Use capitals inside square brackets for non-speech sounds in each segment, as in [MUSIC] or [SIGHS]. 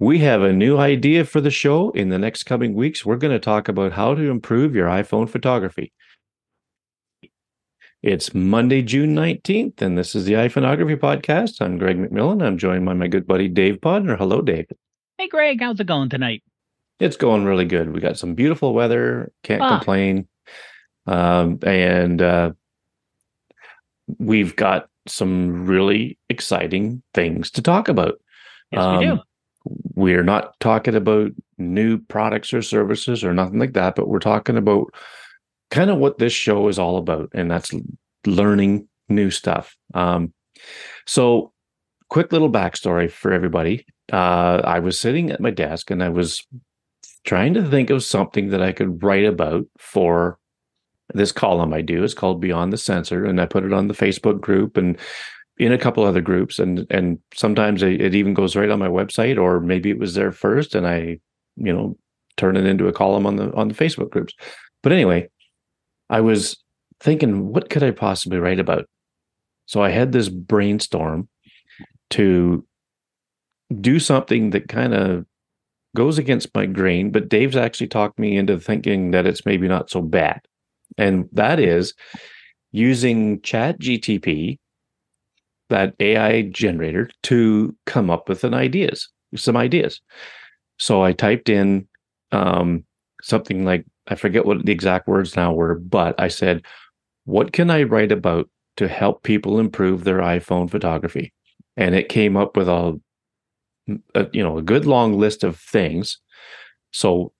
We have a new idea for the show. In the next coming weeks, we're going to talk about how to improve your iPhone photography. It's Monday, June 19th, and this is the iPhoneography Podcast. I'm Greg McMillan. I'm joined by my good buddy Dave Podner. Hello, Dave. Hey, Greg. How's it going tonight? It's going really good. We got some beautiful weather. Can't ah. complain. Um, and uh, we've got some really exciting things to talk about. Yes, um, we do. We're not talking about new products or services or nothing like that, but we're talking about kind of what this show is all about, and that's learning new stuff. Um, so, quick little backstory for everybody. Uh, I was sitting at my desk and I was trying to think of something that I could write about for this column I do. It's called Beyond the Sensor, and I put it on the Facebook group and in a couple other groups, and and sometimes it, even goes right on my website, or maybe it was there first, and I, you know, turn it into a column on the on the Facebook groups. But anyway, I was thinking, what could I possibly write about? So I had this brainstorm to do something that kind of goes against my grain, but Dave's actually talked me into thinking that it's maybe not so bad. And that is using Chat GTP, that AI generator, to come up with an ideas, some ideas. So I typed in um, something like I forget what the exact words now were, but I said, "What can I write about to help people improve their iPhone photography?" And it came up with a, a you know a good long list of things. So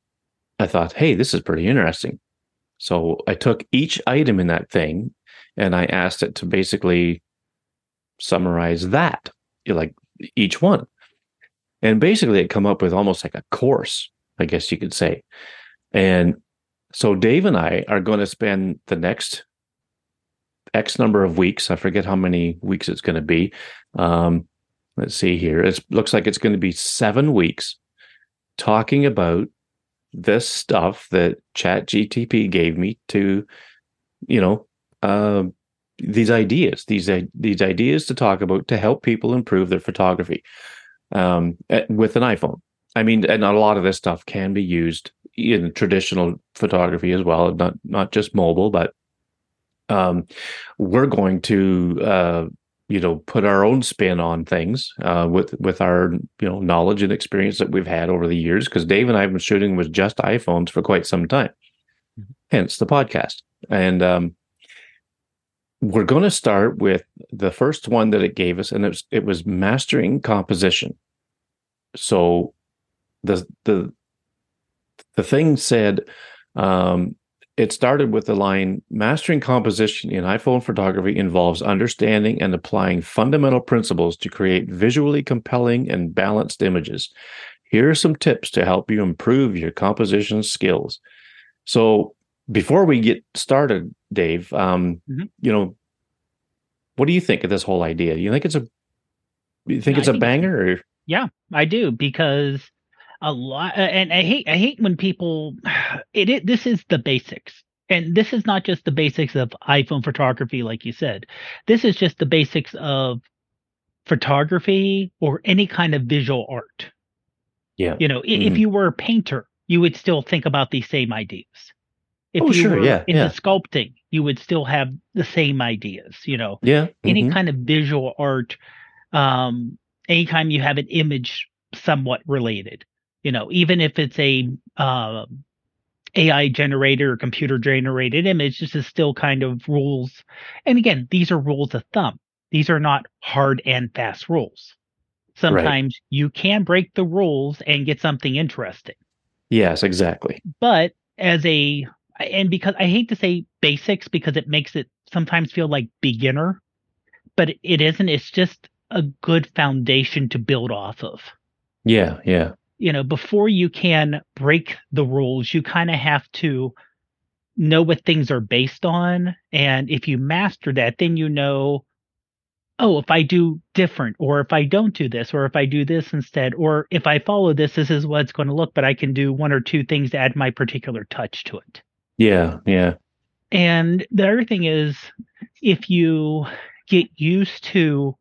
I thought, "Hey, this is pretty interesting." So I took each item in that thing and I asked it to basically summarize that, like each one. And basically it come up with almost like a course, I guess you could say. And so Dave and I are going to spend the next X number of weeks. I forget how many weeks it's going to be. Um, let's see here. It looks like it's going to be seven weeks talking about this stuff that Chat GTP gave me to, you know, uh, these ideas, these these ideas to talk about to help people improve their photography um, with an iPhone. I mean, and a lot of this stuff can be used in traditional photography as well, not not just mobile, but um, we're going to uh, you know put our own spin on things uh, with with our you know knowledge and experience that we've had over the years. Because Dave and I have been shooting with just iPhones for quite some time, mm-hmm. hence the podcast. And um, we're going to start with the first one that it gave us, and it was it was mastering composition. So the the the thing said um, it started with the line Mastering composition in iPhone photography involves understanding and applying fundamental principles to create visually compelling and balanced images. Here are some tips to help you improve your composition skills. So, before we get started, Dave, um, mm-hmm. you know, what do you think of this whole idea? Do you think it's a, you think it's a banger? Or? Yeah, I do because a lot and i hate i hate when people [SIGHS] it, it this is the basics and this is not just the basics of iphone photography like you said this is just the basics of photography or any kind of visual art yeah you know mm-hmm. if you were a painter you would still think about these same ideas if oh, you sure, were yeah, into yeah. sculpting you would still have the same ideas you know yeah mm-hmm. any kind of visual art um anytime you have an image somewhat related you know, even if it's a uh, AI generated or computer generated image, this is still kind of rules. And again, these are rules of thumb. These are not hard and fast rules. Sometimes right. you can break the rules and get something interesting. Yes, exactly. But as a and because I hate to say basics because it makes it sometimes feel like beginner, but it isn't. It's just a good foundation to build off of. Yeah, yeah you know, before you can break the rules, you kind of have to know what things are based on. And if you master that, then you know, oh, if I do different, or if I don't do this, or if I do this instead, or if I follow this, this is what it's going to look, but I can do one or two things to add my particular touch to it. Yeah, yeah. And the other thing is, if you get used to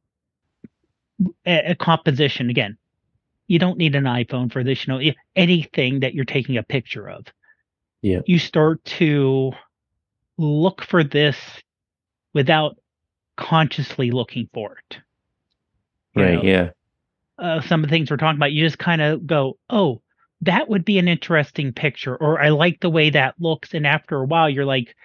a, a composition, again, you don't need an iPhone for this, you know, anything that you're taking a picture of. Yeah. You start to look for this without consciously looking for it. You Right. know, Yeah. uh, some of the things we're talking about, you just kind of go, oh, that would be an interesting picture, or I like the way that looks. And after a while, you're like,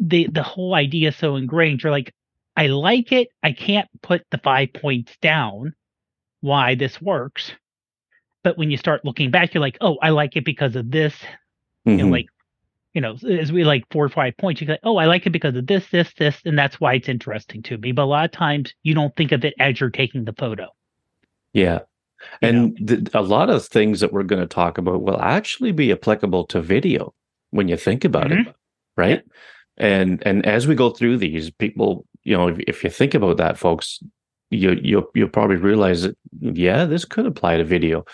the the whole idea is so ingrained. You're like, I like it. I can't put the five points down why this works. But when you start looking back, you're like, oh, I like it because of this. You know, Mhm. like, you know, as we like four or five points, you go, oh, I like it because of this, this, this, and that's why it's interesting to me. But a lot of times you don't think of it as you're taking the photo. yeah. And th- a lot of things that we're going to talk about will actually be applicable to video when you think about it, right? And and as we go through these, people, you know, if, if you think about that, folks, you you you'll probably realize that yeah, this could apply to video.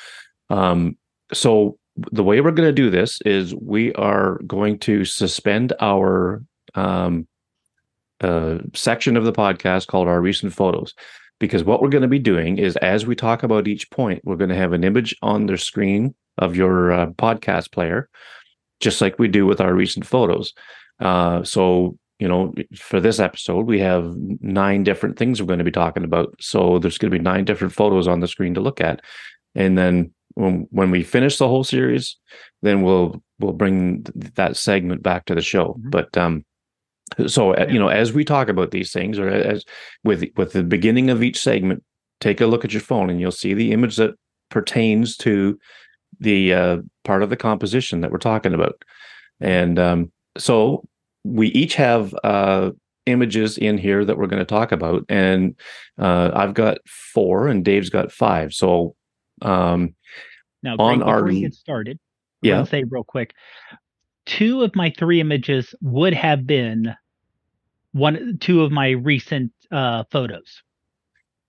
Um, so the way we're going to do this is we are going to suspend our um, uh, section of the podcast called our recent photos because what we're going to be doing is as we talk about each point we're going to have an image on the screen of your uh, podcast player just like we do with our recent photos. Uh, so you know for this episode we have nine different things we're going to be talking about. So there's going to be nine different photos on the screen to look at. And then when, when we finish the whole series then we'll we'll bring th- that segment back to the show. Mhm. but um so uh, you know as we talk about these things or as with with the beginning of each segment take a look at your phone and you'll see the image that pertains to the uh, part of the composition that we're talking about. And um, so we each have uh, images in here that we're going to talk about and uh, i've got four and dave's got five. So um, Now, on Greg, our- before we get started, yeah? to say real quick, two of my three images would have been one, two of my recent uh, photos.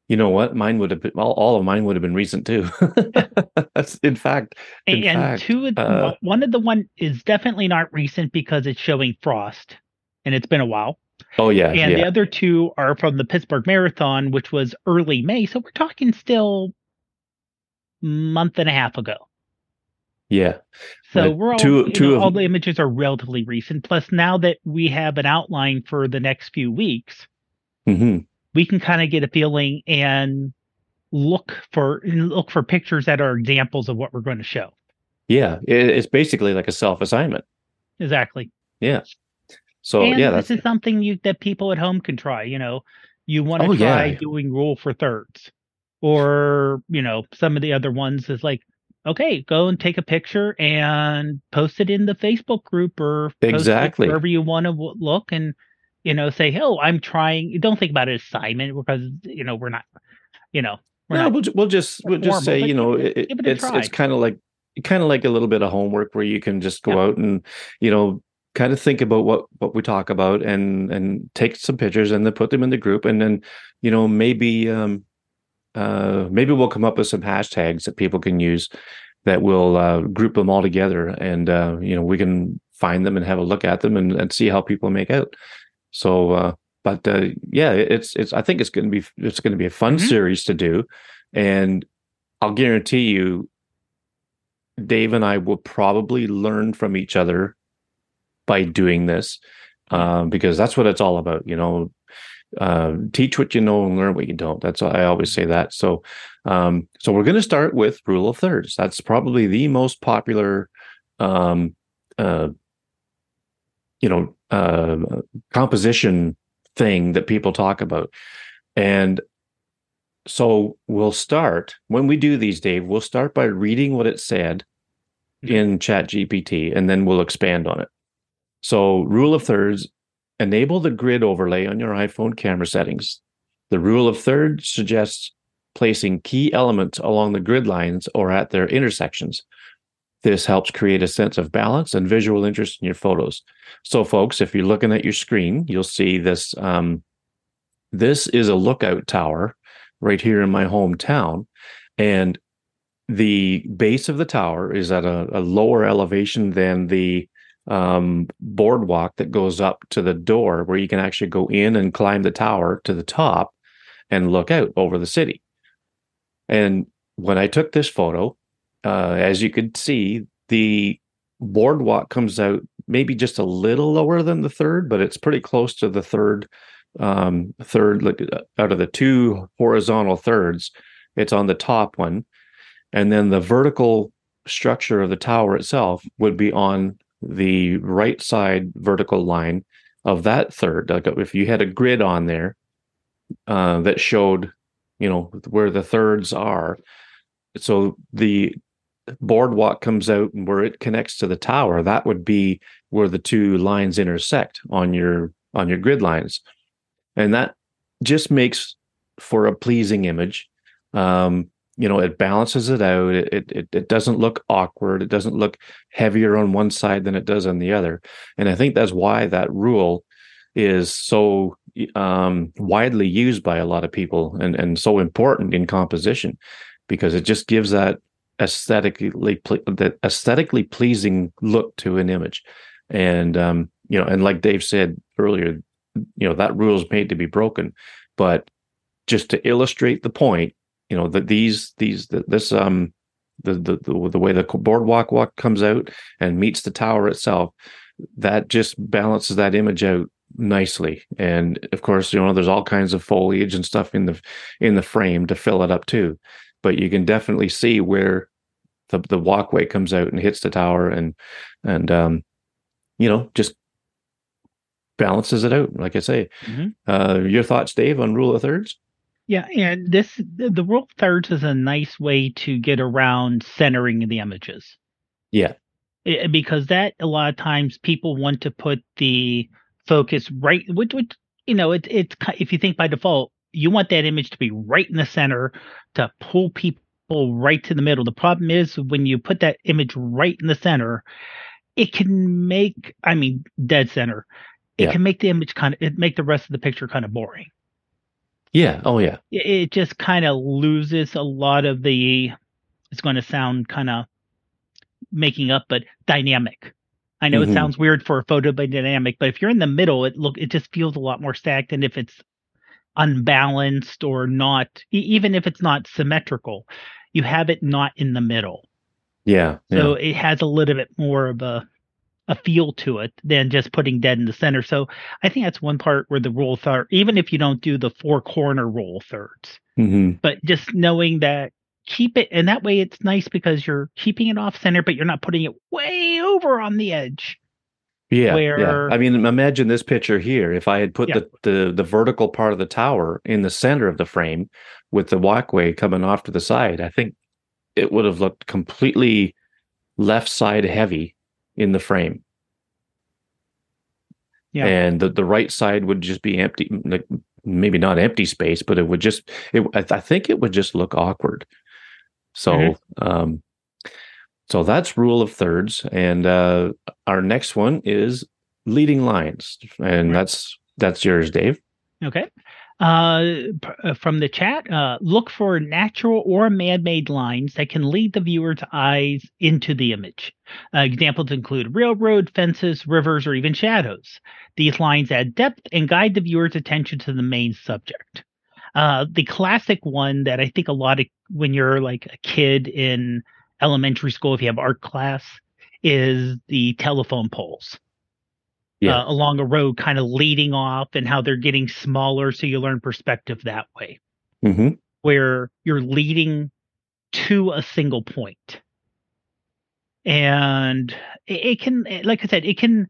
you know what mine would have been all, all of mine would have been recent too [LAUGHS] That's in fact in and fact, two of uh, one of the one is definitely not recent because it's showing frost, and it's been a while. oh yeah and yeah the other two are from the Pittsburgh Marathon, which was early May. So we're talking still month and a half ago. Yeah So we're all, Two- two know, of- all the images are relatively recent. Plus, now that we have an outline for the next few weeks, hmm we can kind of get a feeling and look for look for pictures that are examples of what we're going to show. Yeah, it's basically like a self assignment. Exactly. Yeah. So and yeah, this is something you that people at home can try. You know, you want to Oh, try yeah. doing rule for thirds, or you know, some of the other ones is like, okay, go and take a picture and post it in the Facebook group or Exactly. wherever you want to w- look and you know say, oh, I'm trying. Don't think about it as assignment because you know we're not, you know, no, we'll, we'll just we'll just say you know it- it, give it a it's it's kind of like kind of like a little bit of homework where you can just go Yep. out and you know kind of think about what what we talk about and and take some pictures and then put them in the group and then you know maybe um uh maybe we'll come up with some hashtags that people can use that will uh, group them all together and uh you know we can find them and have a look at them and, and see how people make out so uh but uh yeah it's it's i think it's going to be it's going to be a fun Mhm. series to do and i'll guarantee you dave and i will probably learn from each other by doing this um, because that's what it's all about you know uh, teach what you know and learn what you don't. That's i always say that. So um, so we're going to start with rule of thirds. That's probably the most popular um, uh, you know uh, composition thing that people talk about. And so we'll start when we do these dave we'll start by reading what it said in chat gpt and then we'll expand on it. So rule of thirds enable the grid overlay on your iphone camera settings. The rule of thirds suggests placing key elements along the grid lines or at their intersections. This helps create a sense of balance and visual interest in your photos. So folks if you're looking at your screen you'll see this um, this is a lookout tower right here in my hometown and the base of the tower is at a, a lower elevation than the um, boardwalk that goes up to the door where you can actually go in and climb the tower to the top and look out over the city And when I took this photo, uh, as you could see, the boardwalk comes out maybe just a little lower than the third, but it's pretty close to the third. Um, third, like uh, out of the two horizontal thirds, it's on the top one, and then the vertical structure of the tower itself would be on the right side vertical line of that third. Like if you had a grid on there uh, that showed, you know, where the thirds are, so the boardwalk comes out and where it connects to the tower, that would be where the two lines intersect on your on your grid lines, and that just makes for a pleasing image. Um, you know it balances it out it, it it doesn't look awkward it doesn't look heavier on one side than it does on the other. And i think that's why that rule is so um, widely used by a lot of people and and so important in composition because it just gives that aesthetically that aesthetically pleasing look to an image. And um, you know and like dave said earlier you know that rule is made to be broken but just to illustrate the point you know that these these this um the, the the the way the boardwalk walk comes out and meets the tower itself that just balances that image out nicely. And of course you know there's all kinds of foliage and stuff in the in the frame to fill it up too. But you can definitely see where the the walkway comes out and hits the tower and and um you know just balances it out like i say. Mm-hmm. uh your thoughts dave on rule of thirds yeah, and this the rule of thirds is a nice way to get around centering the images. Yeah. It, because that a lot of times people want to put the focus right which which you know it, it's if you think by default you want that image to be right in the center to pull people right to the middle the problem is when you put that image right in the center it can make i mean dead center it yeah. can make the image kind of it make the rest of the picture kind of boring yeah. Oh, yeah. It just kind of loses a lot of the. It's going to sound kind of making up, but dynamic. I know mm-hmm. it sounds weird for a photo, dynamic. But if you're in the middle, it look it just feels a lot more stacked. And if it's unbalanced or not, even if it's not symmetrical, you have it not in the middle. Yeah. So yeah. it has a little bit more of a a feel to it than just putting dead in the center. So I think that's one part where the rule third, even if you don't do the four corner rule thirds, mm-hmm. but just knowing that keep it, and that way it's nice because you're keeping it off center, but you're not putting it way over on the edge. Yeah, where, yeah. I mean, imagine this picture here. If I had put yeah. the, the the vertical part of the tower in the center of the frame, with the walkway coming off to the side, I think it would have looked completely left side heavy in the frame. Yeah. And the, the right side would just be empty, like maybe not empty space, but it would just, it, I, th- I think it would just look awkward. So, mm-hmm. um, so that's rule of thirds. And uh, our next one is leading lines. And right. that's, that's yours, Dave. Okay. Uh, uh, from the chat, uh, look for natural or man-made lines that can lead the viewer's eyes into the image. Uh, examples include railroad, fences, rivers, or even shadows. These lines add depth and guide the viewer's attention to the main subject. Uh, the classic one that I think a lot of when you're like a kid in elementary school, if you have art class, is the telephone poles yeah. uh, along a road, kind of leading off, and how they're getting smaller, so you learn perspective that way, mm-hmm. where you're leading to a single point, and it, it can, like I said, it can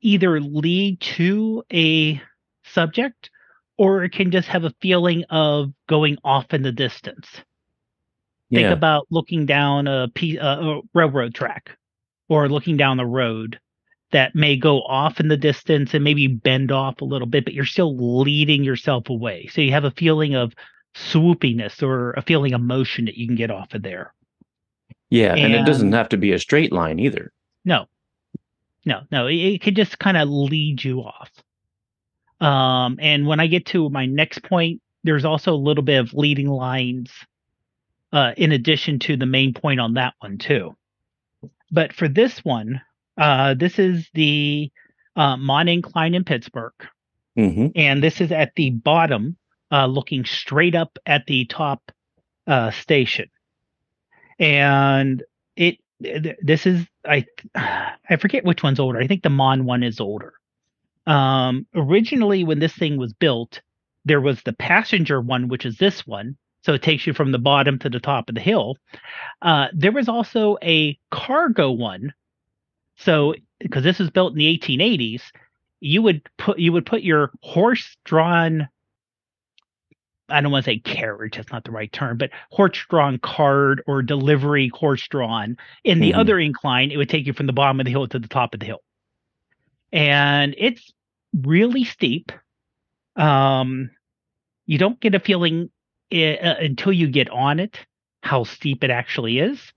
either lead to a subject or it can just have a feeling of going off in the distance. Think yeah. about looking down a, piece, a railroad track or looking down the road that may go off in the distance and maybe bend off a little bit, but you're still leading yourself away. So you have a feeling of swoopiness or a feeling of motion that you can get off of there. Yeah, and, and it doesn't have to be a straight line either. No, no, no. It, it could just kind of lead you off. Um, and when I get to my next point, there's also a little bit of leading lines uh, in addition to the main point on that one too. But for this one, uh, this is the uh, Mon Incline in Pittsburgh. Mm-hmm. And this is at the bottom, uh, looking straight up at the top uh, station, and it this is I [SIGHS] I forget which one's older. I think the Mon one is older. Um, originally, when this thing was built, there was the passenger one, which is this one. So it takes you from the bottom to the top of the hill. Uh, there was also a cargo one. So because this was built in the 1880s, you would put you would put your horse-drawn I don't want to say carriage, that's not the right term, but horse-drawn card or delivery horse-drawn. In the mm-hmm. other incline, it would take you from the bottom of the hill to the top of the hill. And it's really steep. Um, you don't get a feeling it, uh, until you get on it how steep it actually is.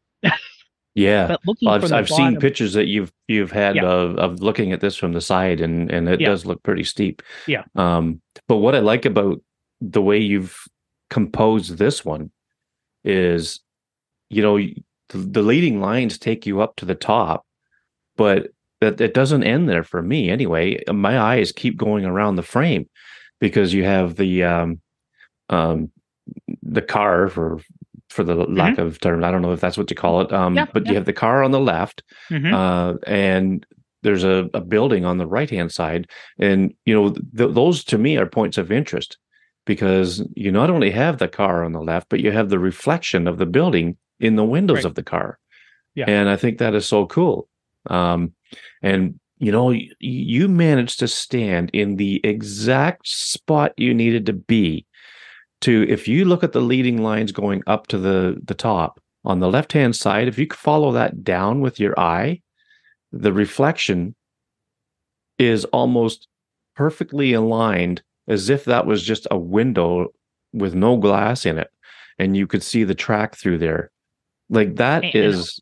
Yeah, but looking well, I've, I've bottom, seen pictures that you've you've had yeah. of of looking at this from the side, and and it yeah. does look pretty steep. Yeah. Um, but what I like about the way you've composed this one is, you know, the, the leading lines take you up to the top, but that it doesn't end there for me anyway. My eyes keep going around the frame because you have the um, um, the car for for the mm-hmm. lack of term. I don't know if that's what you call it. Um, yeah, but yeah. you have the car on the left, mm-hmm. uh, and there's a, a, building on the right hand side, and you know th- those to me are points of interest because you not only have the car on the left, but you have the reflection of the building in the windows right. of the car. Yeah. And I think that is so cool. Um, and you know, you, you managed to stand in the exact spot you needed to be to if you look at the leading lines going up to the the top on the left hand side if you follow that down with your eye the reflection is almost perfectly aligned as if that was just a window with no glass in it and you could see the track through there. Like that is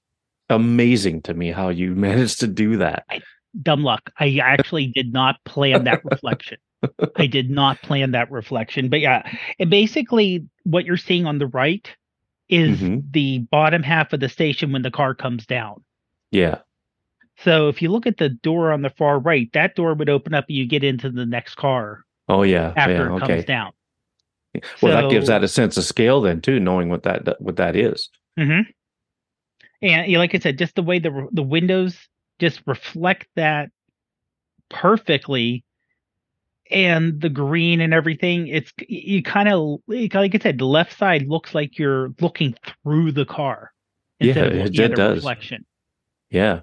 amazing to me how you [LAUGHS] managed to do that. I, dumb luck. I actually did not plan that [LAUGHS] reflection I did not plan that reflection, but yeah, and basically what you're seeing on the right is mm-hmm. the bottom half of the station when the car comes down. Yeah. So if you look at the door on the far right, that door would open up and you get into the next car. Oh yeah, after yeah, it okay. comes down. Well, so, that gives that a sense of scale then too, knowing what that what that is. Mm-hmm. And like I said, just the way the the windows just reflect that perfectly and the green and everything it's you kind of like i said the left side looks like you're looking through the car yeah it, it does reflection yeah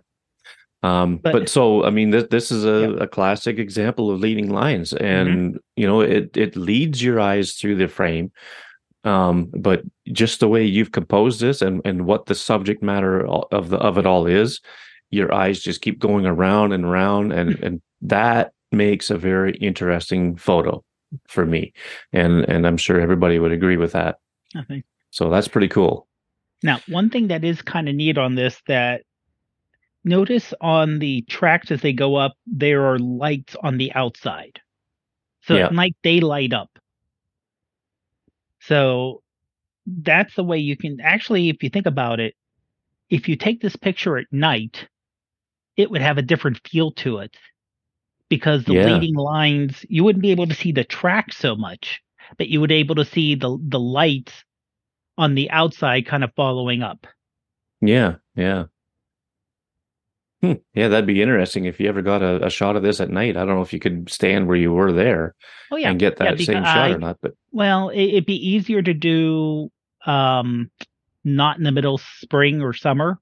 um but, but so i mean this, this is a, yeah. a classic example of leading lines mm-hmm. and mm-hmm. you know it it leads your eyes through the frame um but just the way you've composed this and and what the subject matter of the of it all is your eyes just keep going around and around and and that makes a very interesting photo for me. And and I'm sure everybody would agree with that. Okay. So that's pretty cool. Now, one thing that is kind of neat on this that notice on the tracks as they go up, there are lights on the outside. So yeah. at night they light up. So that's the way you can actually, if you think about it, if you take this picture at night, it would have a different feel to it because the yeah. leading lines you wouldn't be able to see the track so much, but you would be able to see the the lights on the outside kind of following up. Yeah, yeah. Hmm. Yeah, that'd be interesting if you ever got a, a, shot of this at night. I don't know if you could stand where you were there oh, yeah. and get that yeah, same shot or not. But well, it, would be easier to do um not in the middle spring or summer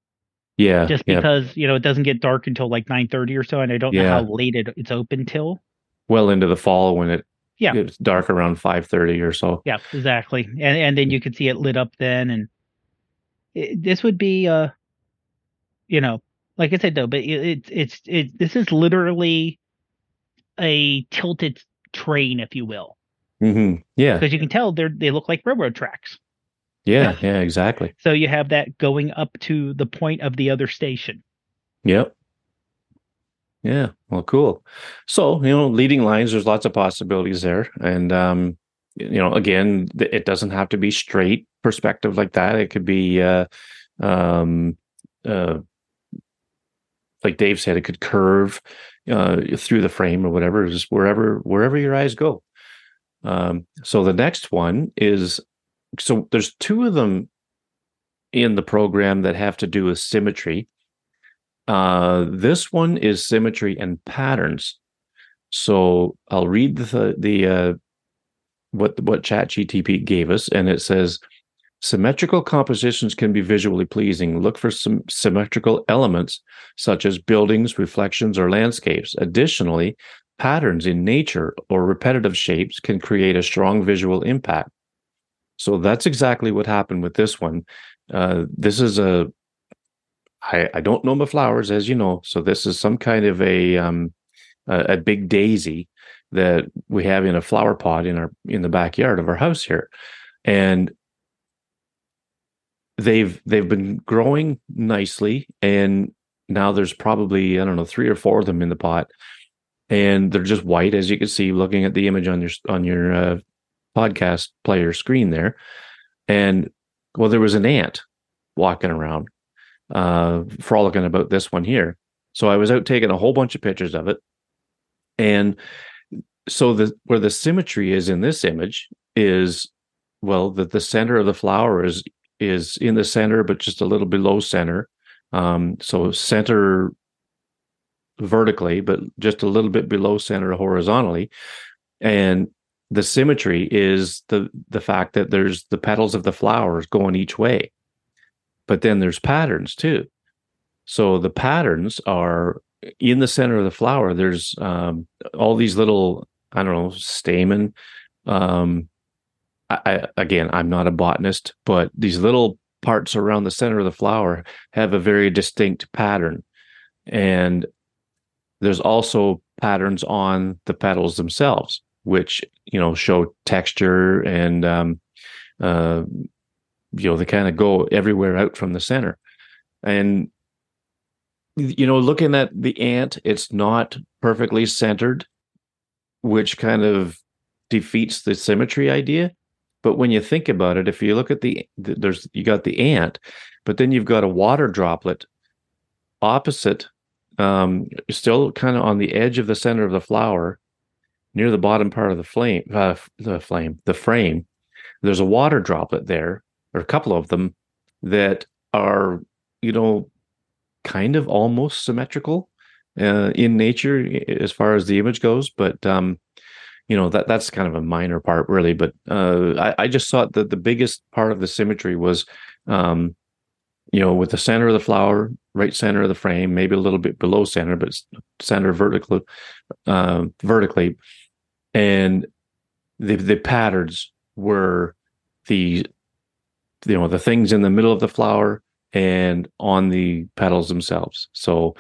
yeah. Just because, yeah. you know, it doesn't get dark until like 9:30 or so and I don't yeah. know how late it, it's open till. Well into the fall when it yeah. it's dark around 5:30 or so. Yeah, exactly. And and then you could see it lit up then and it, this would be uh you know, like I said though, but it's it, it's it this is literally a tilted train if you will. Mm-hmm. Yeah. Because you can tell they're they look like railroad tracks. Yeah, [LAUGHS] yeah, exactly. so you have that going up to the point of the other station. Yep. Yeah, well, cool. So, you know, leading lines, there's lots of possibilities there. And, um, you know, again, it doesn't have to be straight perspective like that. It could be, uh, um, uh, like Dave said, it could curve uh, through the frame or whatever, just wherever wherever your eyes go. Um, so the next one is so there's two of them in the program that have to do with symmetry. Uh, this one is symmetry and patterns. So I'll read the the uh, what what ChatGTP gave us, and it says symmetrical compositions can be visually pleasing. Look for some symmetrical elements such as buildings, reflections, or landscapes. Additionally, patterns in nature or repetitive shapes can create a strong visual impact. So that's exactly what happened with this one. Uh, this is a I, I don't know my flowers, as you know. So this is some kind of a um, a, a big daisy that we have in a flower pot in our in the backyard of our house here, and they've they've been growing nicely, and now there's probably I don't know three or four of them in the pot, and they're just white as you can see looking at the image on your on your uh, podcast player screen there, and well there was an ant walking around uh, frolicking about this one here. So I was out taking a whole bunch of pictures of it. And so the where the symmetry is in this image is well that the center of the flower is is in the center but just a little below center. Um, so center vertically but just a little bit below center horizontally. And the symmetry is the the fact that there's the petals of the flowers going each way but then there's patterns too. So the patterns are in the center of the flower. There's um, all these little, I don't know, stamen. Um, I, again, I'm not a botanist, but these little parts around the center of the flower have a very distinct pattern, and there's also patterns on the petals themselves, which you know show texture and um, uh, you know they kind of go everywhere out from the center. And you know looking at the ant it's not perfectly centered which kind of defeats the symmetry idea. But when you think about it if you look at the there's you got the ant but then you've got a water droplet opposite um still kind of on the edge of the center of the flower near the bottom part of the flame uh, the flame the frame there's a water droplet there or a couple of them that are you know kind of almost symmetrical uh, in nature as far as the image goes but um you know that that's kind of a minor part really but uh I, I just thought that the biggest part of the symmetry was um you know with the center of the flower right center of the frame maybe a little bit below center but center vertically uh vertically and the the patterns were the you know the things in the middle of the flower and on the petals themselves. So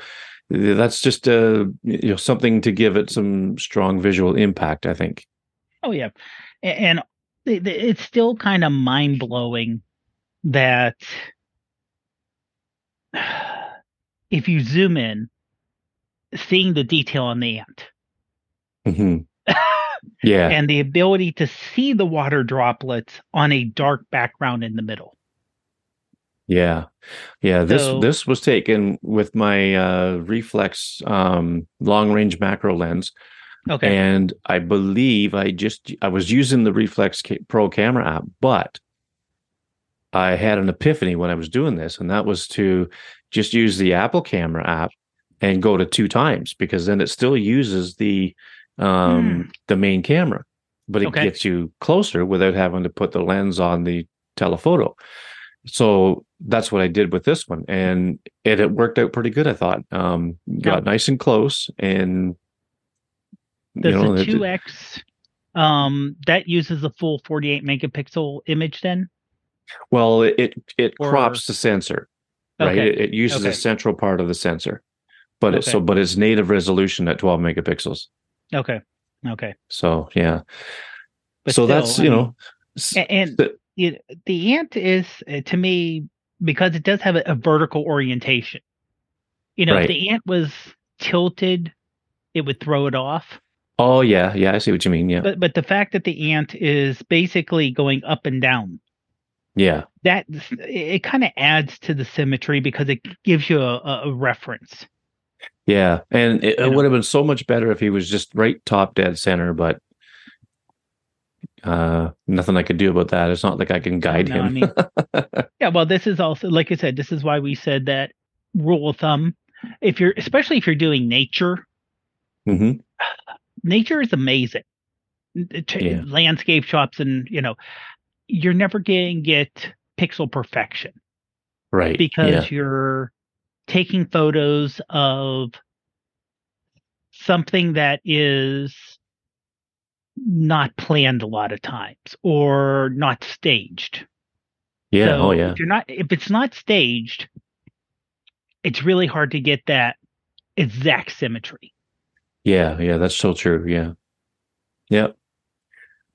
that's just a uh, you know something to give it some strong visual impact i think. Oh yeah. And it's still kind of mind-blowing that [SIGHS] if you zoom in seeing the detail on the ant mm-hmm. [LAUGHS] Yeah. And the ability to see the water droplets on a dark background in the middle. Yeah. Yeah, this so, this was taken with my uh Reeflex um long range macro lens. Okay. And I believe I just I was using the Reeflex Pro camera app, but I had an epiphany when I was doing this, and that was to just use the Apple camera app and go to two times because then it still uses the um, mm. the main camera, but it okay. gets you closer without having to put the lens on the telephoto. So that's what I did with this one, and it, it worked out pretty good. I thought um, got nice and close, and does you know, the two X um, that uses a full forty eight megapixel image then? Well, it it or... crops the sensor, right? Okay. It, it, uses okay. a central part of the sensor, but okay. it, so but it's native resolution at twelve megapixels. Okay. Okay. So yeah. But so still, that's you know, and, the, the ant is uh, to me because it does have a, a vertical orientation. You know, right. if the ant was tilted, it would throw it off. Oh yeah, yeah, I see what you mean. Yeah. But but the fact that the ant is basically going up and down. Yeah. That it kind of adds to the symmetry because it gives you a, a reference. Yeah, and it, it would have been so much better if he was just right top dead center, but uh, nothing I could do about that. It's not like I can guide No, him. I mean, [LAUGHS] yeah. Well, this is also, like I said, this is why we said that rule of thumb. If you're, especially if you're doing nature, hmm nature is amazing. Yeah. Landscape shops and you know, you're never going to get pixel perfection Right. because yeah. you're taking photos of something that is not planned a lot of times or not staged. Yeah. So oh, yeah. If you're not if it's not staged, it's really hard to get that exact symmetry. Yeah. Yeah. That's so true. Yeah. Yep.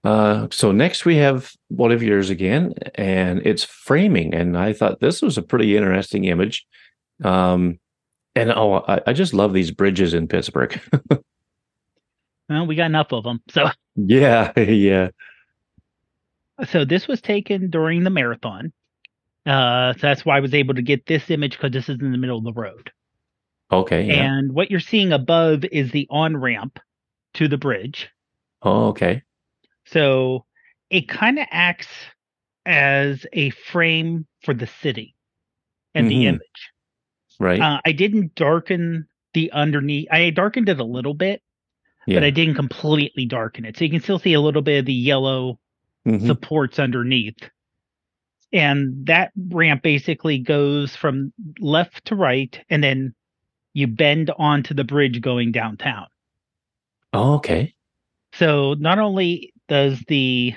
Uh, so next we have one of yours again, and it's framing. And I thought this was a pretty interesting image. Um, and oh, I, I just love these bridges in Pittsburgh. [LAUGHS] Well, we got enough of them. So yeah. [LAUGHS] Yeah. so this was taken during the marathon. Uh, so that's why I was able to get this image because this is in the middle of the road. Okay. Yeah. And what you're seeing above is the on ramp to the bridge. oh, okay. So it kind of acts as a frame for the city and the Mhm. image. Right. Uh, I didn't darken the underneath. I darkened it a little bit, yeah. but I didn't completely darken it. So you can still see a little bit of the yellow Mhm. supports underneath. And that ramp basically goes from left to right, and then you bend onto the bridge going downtown. oh, okay. So not only does the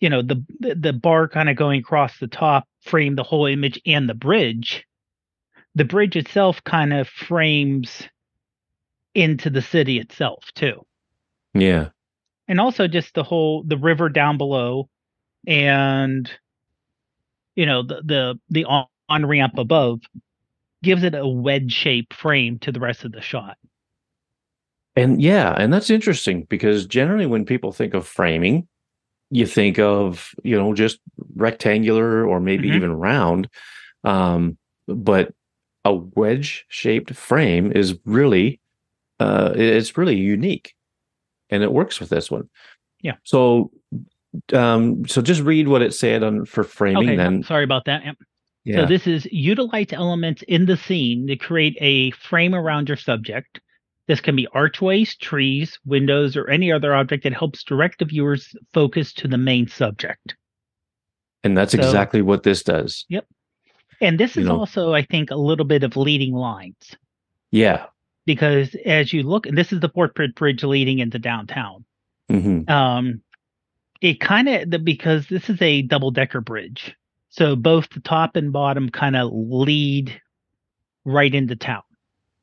you know the, the bar kind of going across the top frame the whole image and the bridge, the bridge itself kind of frames into the city itself too. Yeah. and also just the whole the river down below and you know the the the on ramp above gives it a wedge shape frame to the rest of the shot And yeah, and that's interesting because generally when people think of framing, you think of, you know, just rectangular or maybe Mhm. even round. Um, but a wedge shaped frame is really uh, it's really unique and it works with this one. Yeah. So um so just read what it said on for framing okay then. sorry about that Yep. Yeah. so this is utilize elements in the scene to create a frame around your subject this can be archways trees windows or any other object that helps direct the viewer's focus to the main subject and that's so- exactly what this does. And this is know. also i think a little bit of leading lines Yeah. because as you look, and this is the Fort Pitt Bridge leading into downtown. hmm Um, it kind of because this is a double decker bridge, so both the top and bottom kind of lead right into town.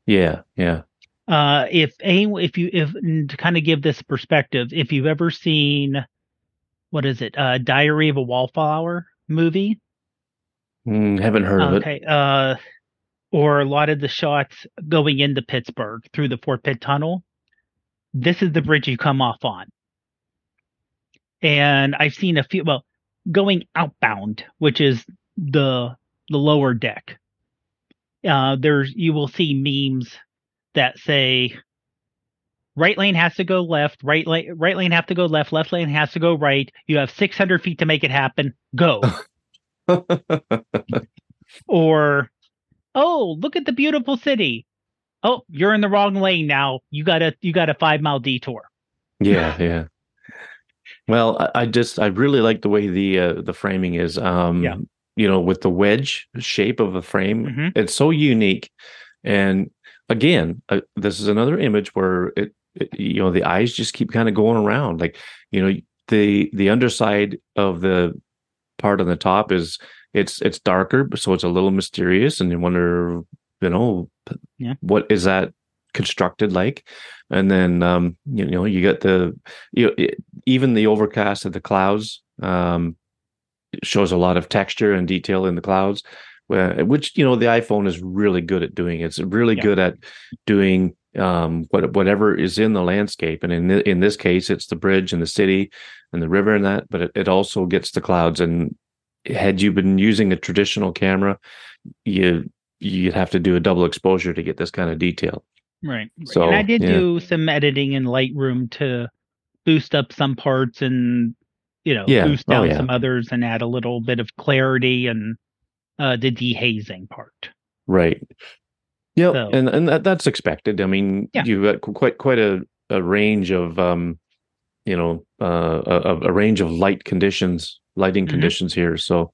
Yeah. Yeah. Uh, if any, if you if to kind of give this perspective, if you've ever seen what is it, uh, Diary of a Wallflower movie, Mm, haven't heard of it. okay, uh, or a lot of the shots going into Pittsburgh through the Fort Pitt Tunnel, this is the bridge you come off on. And I've seen a few, well, going outbound, which is the the lower deck. Uh, there's you will see memes that say right lane has to go left, right lane right lane have to go left, left lane has to go right. You have 600 feet to make it happen. Go. [LAUGHS] or oh look at the beautiful city oh you're in the wrong lane now you got a you got a five mile detour Yeah, yeah. Well, I, I just I really like the way the uh, the framing is. Um, Yeah. You know, with the wedge shape of a frame, Mhm. it's so unique. And again, uh, this is another image where it, it you know the eyes just keep kind of going around. Like you know the the underside of the part on the top is it's it's darker, so it's a little mysterious, and you wonder you know Yeah. what is that constructed like and then um you know you get the you know, it, even the overcast of the clouds um shows a lot of texture and detail in the clouds uh, which you know the iphone is really good at doing it's really Yeah. good at doing um what whatever is in the landscape and in th- in this case it's the bridge and the city and the river and that but it, it also gets the clouds and had you been using a traditional camera you you'd have to do a double exposure to get this kind of detail right So, and i did yeah. do some editing in lightroom to boost up some parts and you know Yeah. boost Oh, down yeah. some others and add a little bit of clarity and uh, the dehazing part. Right. Yeah, So- and and that, that's expected. I mean, Yeah. you've got quite quite a, a range of um, you know, uh, a, a range of light conditions, lighting Mhm. conditions here. So,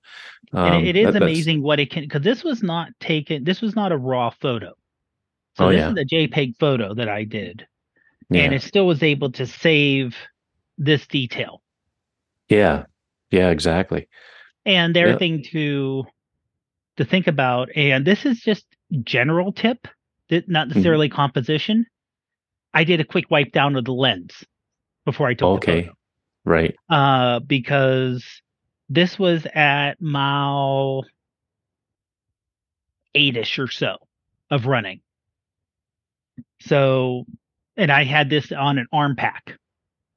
um, and it, it is that- amazing what it can because this was not taken. This was not a raw photo. So Oh, this yeah. is a JPEG photo that I did, Yeah, and it still was able to save this detail. yeah, yeah, exactly. and the Yeah. to to think about and this is just general tip not Mm-hmm. necessarily composition i did a quick wipe down of the lens before i took Okay, the photo right. uh because this was at mile eight-ish or so of running so and i had this on an arm pack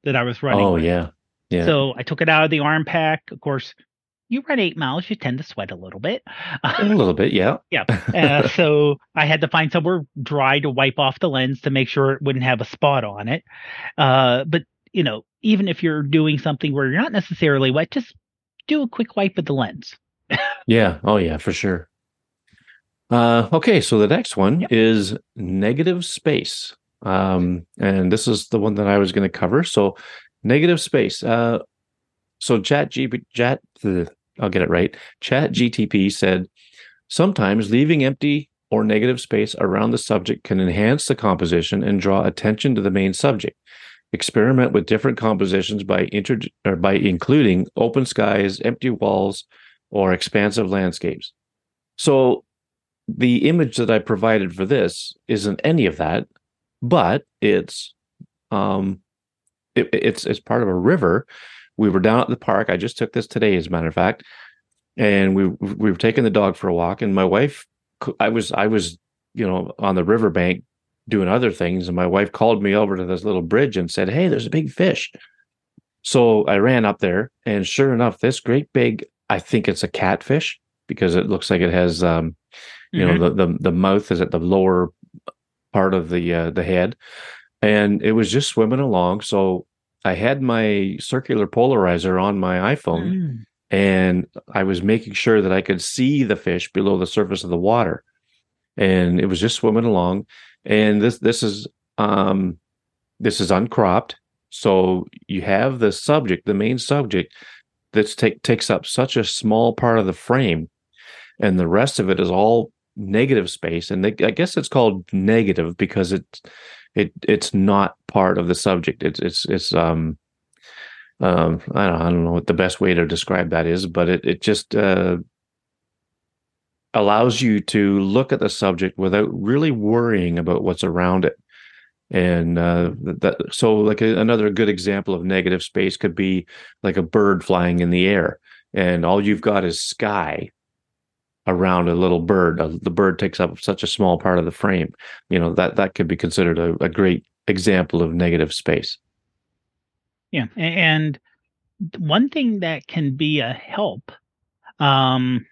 that i was running Oh with. yeah, yeah. So I took it out of the arm pack. Of course, you run eight miles, you tend to sweat a little bit. a little bit, yeah. [LAUGHS] yeah. Uh, so I had to find somewhere dry to wipe off the lens to make sure it wouldn't have a spot on it. Uh, but you know, even if you're doing something where you're not necessarily wet, just do a quick wipe of the lens. Yeah. Oh, yeah, for sure. Uh, okay, so the next one Yep. is negative space. Um, and this is the one that I was going to cover. So, negative space. Uh, so Chat GP, Chat, the, I'll get it right. Chat GTP said sometimes leaving empty or negative space around the subject can enhance the composition and draw attention to the main subject. Experiment with different compositions by inter- or by including open skies, empty walls, or expansive landscapes. So the image that I provided for this isn't any of that, but it's um it, it's it's part of a river. We were down at the park. I just took this today, as a matter of fact, and we we were taking the dog for a walk. And my wife, I was I was you know on the riverbank doing other things, and my wife called me over to this little bridge and said, "Hey, there's a big fish." So I ran up there, and sure enough, this great big I think it's a catfish because it looks like it has um you know the, the the mouth is at the lower part of the uh, the head and it was just swimming along so I had my circular polarizer on my iPhone Mm. and I was making sure that I could see the fish below the surface of the water. And it was just swimming along. And this this is um this is uncropped. So you have the subject the main subject that take, takes up such a small part of the frame. And the rest of it is all negative space and they, i guess it's called negative because it's it it's not part of the subject. It's it's it's um um i don't, I don't know what the best way to describe that is but it it just uh allows you to look at the subject without really worrying about what's around it. And uh that so like a, another good example of negative space could be like a bird flying in the air and all you've got is sky around a little bird uh, the bird takes up such a small part of the frame you know that that could be considered a, a great example of negative space Yeah, and one thing that can be a help, um,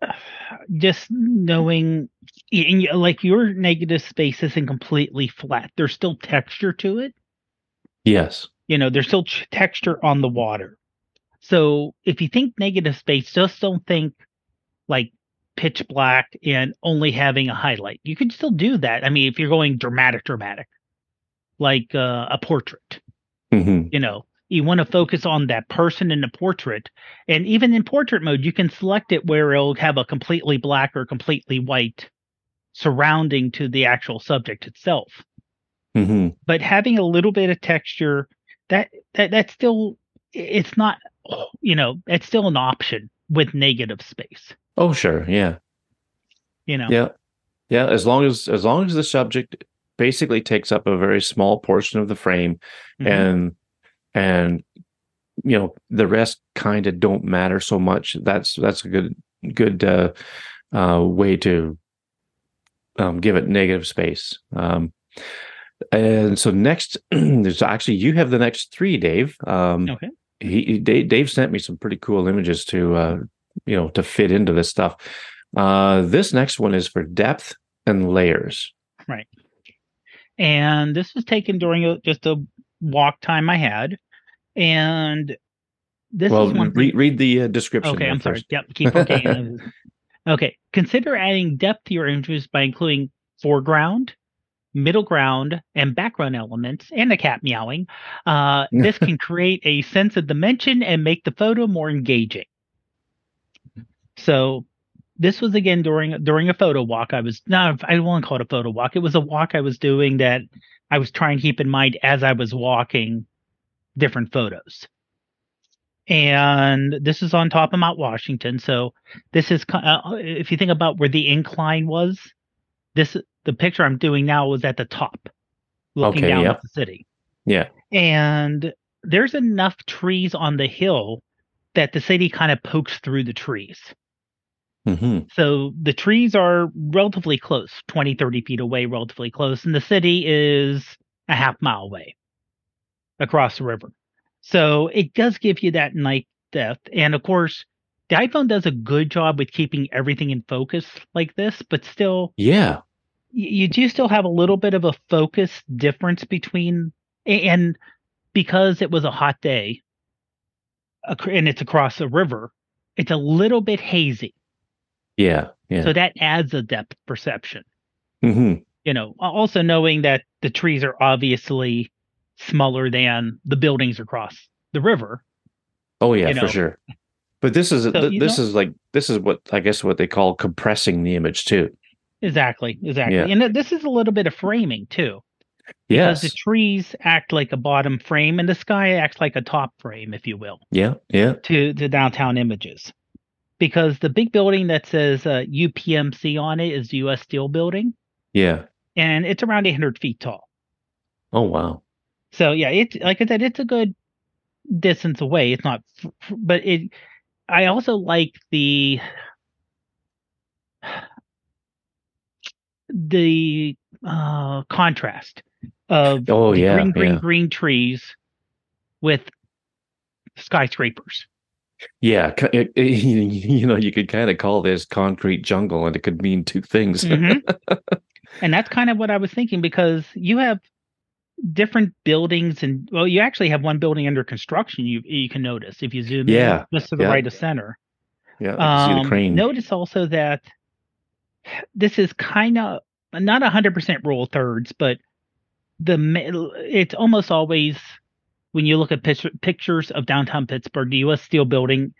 [SIGHS] just knowing, like your negative space isn't completely flat. There's still texture to it. yes You know, there's still ch- texture on the water. So if you think negative space, just don't think like pitch black and only having a highlight. You could still do that. I mean, if you're going dramatic, dramatic, like uh, a portrait. Hmm you know you want to focus on that person in the portrait and even in portrait mode you can select it where it'll have a completely black or completely white surrounding to the actual subject itself. Hmm but having a little bit of texture that that that's still it's not you know it's still an option with negative space oh sure. Yeah. You know. Yeah. Yeah as long as as long as the subject basically takes up a very small portion of the frame Mhm. and and you know the rest kind of don't matter so much that's that's a good good uh uh way to um give it negative space. Um and so next [CLEARS THROAT] there's actually you have the next three dave. Um okay. he he- dave, dave sent me some pretty cool images to uh you know to fit into this stuff uh this next one is for depth and layers Right. and this was taken during a, just a walk time I had, and this well, is one. read, read the uh, description. Okay, I'm sorry. Yep, keep okay. [LAUGHS] okay, consider adding depth to your images by including foreground, middle ground, and background elements, and a cat meowing. Uh, this [LAUGHS] can create a sense of dimension and make the photo more engaging. So this was again during during a photo walk. I was not I don't want to call it a photo walk. It was a walk I was doing that I was trying to keep in mind as I was walking different photos. And this is on top of Mount Washington. So this is uh, if you think about where the incline was, this the picture I'm doing now was at the top, looking Okay, down yep. at the city. Yeah. And there's enough trees on the hill that the city kind of pokes through the trees. Hmm So the trees are relatively close, 20, 30 feet away, relatively close, and the city is a half mile away across the river. So it does give you that night depth. And of course, the iPhone does a good job with keeping everything in focus like this, but still, Yeah. you do still have a little bit of a focus difference between, and because it was a hot day and it's across a river, it's a little bit hazy. Yeah. Yeah. So that adds a depth perception. hmm You know, also knowing that the trees are obviously smaller than the buildings across the river. Oh yeah, you for sure. But this is So, th- this know- is like this is what I guess what they call compressing the image too. Exactly, exactly. Yeah. And this is a little bit of framing too. Yes. Because the trees act like a bottom frame and the sky acts like a top frame, if you will, yeah. Yeah. to the downtown images. Because the big building that says uh, UPMC on it is the U.S. Steel Building, Yeah. and it's around 800 feet tall. Oh wow. So yeah, it's like I said, it's a good distance away. It's not, but it. I also like the the uh, contrast of Oh, yeah, green, green, yeah. green trees with skyscrapers. Yeah. it- it- [LAUGHS] you know, you could kind of call this concrete jungle, and it could mean two things. [LAUGHS] Mhm. and that's kind of what I was thinking because you have different buildings and well you actually have one building under construction you you can notice if you zoom Yeah, in just to the yeah. right of center yeah. Can see the Um, crane. Notice also that this is kind of not hundred percent rule thirds, but the it's almost always when you look at picture, pictures of downtown Pittsburgh, the U.S. Steel Building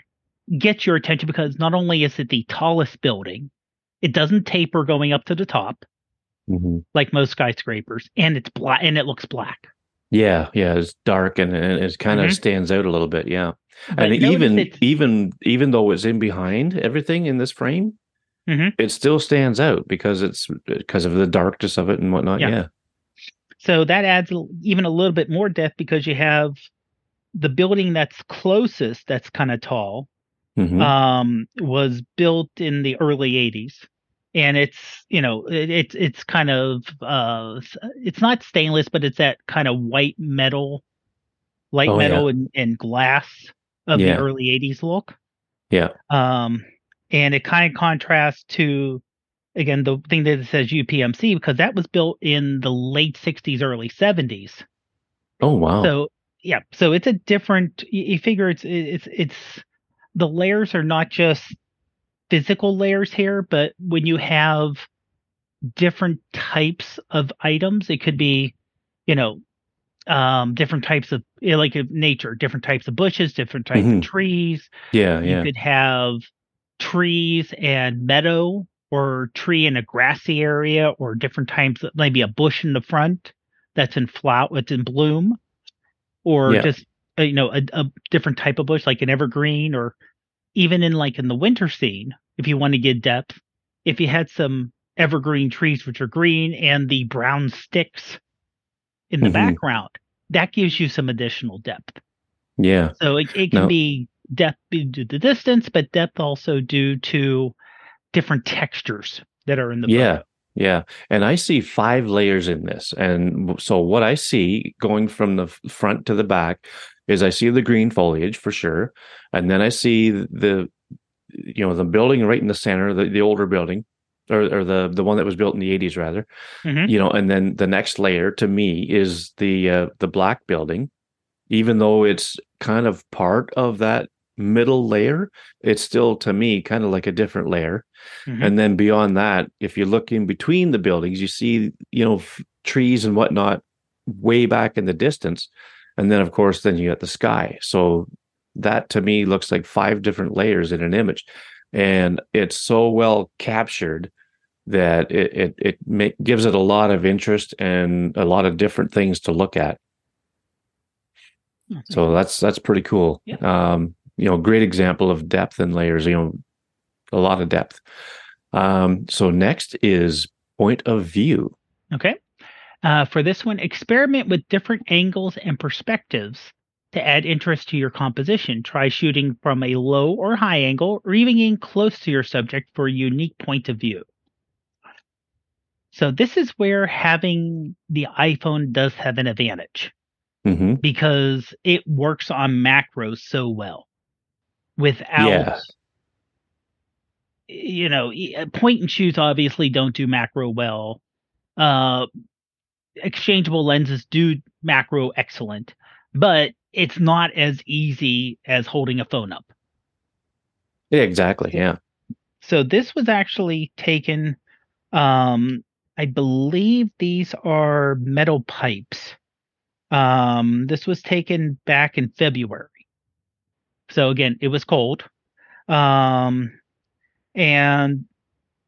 gets your attention because not only is it the tallest building, it doesn't taper going up to the top Mhm. like most skyscrapers, and it's black and it looks black. Yeah. Yeah. It's dark and, and it kind of Mhm. stands out a little bit. Yeah. But and even even even though it's in behind everything in this frame, Mhm. it still stands out because it's because of the darkness of it and whatnot. Yeah. Yeah. So that adds even a little bit more depth because you have the building that's closest, that's kind of tall, Mhm. um, was built in the early 80s. And it's, you know, it, it's it's kind of uh it's not stainless, but it's that kind of white metal, light Oh, yeah. metal and, and glass of Yeah. the early 80s look. Yeah. Um, and it kind of contrasts to again the thing that it says UPMC because that was built in the late 60s, early 70s. oh wow. So yeah, so it's a different. You, figure it's it's it's the layers are not just physical layers here, but when you have different types of items, it could be, you know, um, different types of like of nature, different types of bushes, different types Mhm. of trees. yeah. You Yeah. could have trees and meadow, or tree in a grassy area, or different types, of, maybe a bush in the front that's in flower, it's in bloom, or Yeah. just uh, you know a, a different type of bush like an evergreen, or even in like in the winter scene, if you want to get depth, if you had some evergreen trees which are green and the brown sticks in the Mhm. background, that gives you some additional depth. Yeah. So it, it can No. be depth due to the distance, but depth also due to different textures that are in the Yeah. Yeah. And I see five layers in this. And so what I see going from the front to the back is I see the green foliage for sure. And then I see the, you know, the building right in the center, the, the older building. or, or the the one that was built in the 80s rather Mhm. you know and then the next layer to me is the uh, the black building even though it's kind of part of that middle layer it's still to me kind of like a different layer. Mhm. and then beyond that if you look in between the buildings you see you know f- trees and whatnot way back in the distance. And then of course then you got the sky. So that to me looks like five different layers in an image. And it's so well captured that it it, it gives it a lot of interest and a lot of different things to look at. So that's that's pretty cool. Yeah. um you know great example of depth and layers you know a lot of depth um so next is point of view Okay. Uh, for this one, experiment with different angles and perspectives to add interest to your composition. Try shooting from a low or high angle, or even getting close to your subject for a unique point of view. So, this is where having the iPhone does have an advantage hmm because it works on macros so well without Yeah. you know uh, point and shoots obviously don't do macro well. Uh exchangeable lenses do macro excellent but it's not as easy as holding a phone up. Yeah exactly yeah. So this was actually taken um i believe these are metal pipes. Um this was taken back in february so again it was cold um and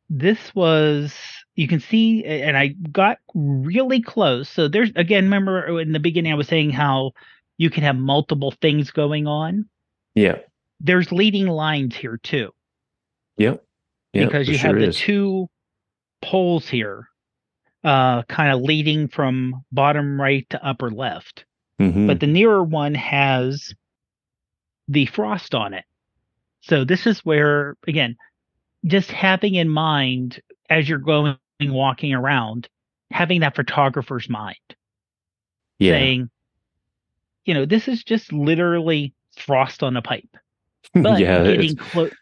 this was you can see and i got really close so there's again remember in the beginning i was saying how you can have multiple things going on yeah there's leading lines here too Yep. Yep, because you have the is. two poles here uh kind of leading from bottom right to upper left Mhm. but the nearer one has the frost on it so this is where again just having in mind as you're going walking around having that photographer's mind yeah. saying you know this is just literally frost on a pipe [LAUGHS] but yeah. it's- getting close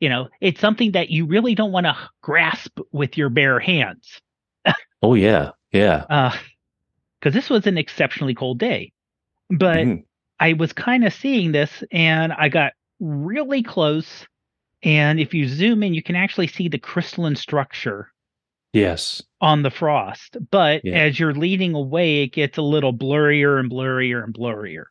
you know it's something that you really don't want to grasp with your bare hands Oh yeah. Yeah. uh because this was an exceptionally cold day but Mhm. I was kind of seeing this and i got really close and if you zoom in you can actually see the crystalline structure Yes. on the frost but Yeah. as you're leading away it gets a little blurrier and blurrier and blurrier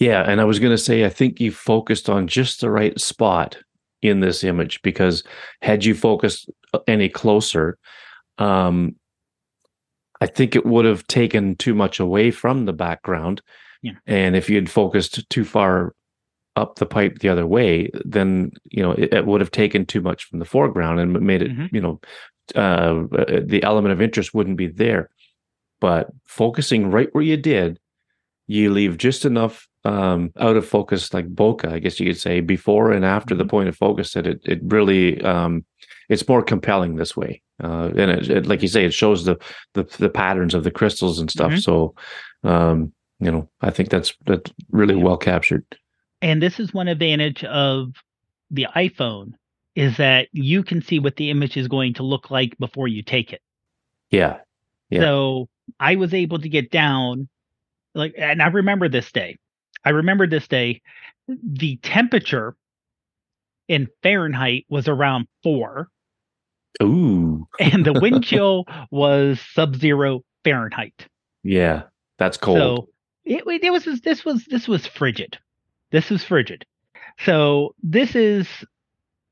Yeah, and I was going to say I think you focused on just the right spot in this image because had you focused uh, any closer, um, I think it would have taken too much away from the background. Yeah. And if you had focused too far up the pipe the other way, then you know it, it would have taken too much from the foreground and made it Mhm. you know uh, uh, the element of interest wouldn't be there. But focusing right where you did, you leave just enough um, out of focus, like bokeh, I guess you could say, before and after the Mhm. point of focus. That it it really um, it's more compelling this way, uh, and it, it, like you say, it shows the the the patterns of the crystals and stuff. Mhm. So, um, you know, I think that's that's really well captured. And this is one advantage of the iPhone is that you can see what the image is going to look like before you take it. Yeah, Yeah. So I was able to get down like and I remember this day. I remember this day the temperature in Fahrenheit was around 4 ooh, and the [LAUGHS] wind chill was sub-zero Fahrenheit. yeah, that's cold. So it, it was this was this was frigid. This was frigid. So this is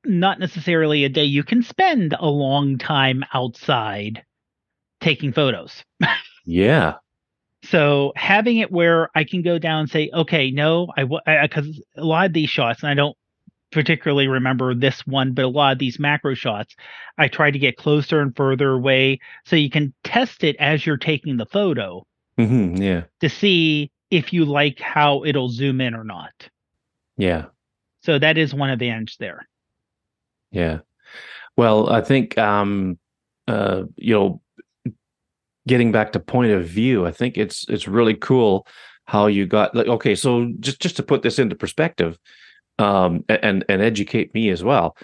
not necessarily a day you can spend a long time outside taking photos. yeah, [LAUGHS] So having it where I can go down and say, okay, no, I because a lot of these shots, and I don't particularly remember this one, but a lot of these macro shots, I try to get closer and further away so you can test it as you're taking the photo hmm yeah, to see if you like how it'll zoom in or not. yeah. So that is one advantage there. Yeah. Well, I think um uh you know getting back to point of view, I think it's it's really cool how you got like okay, so just just to put this into perspective um and and educate me as well.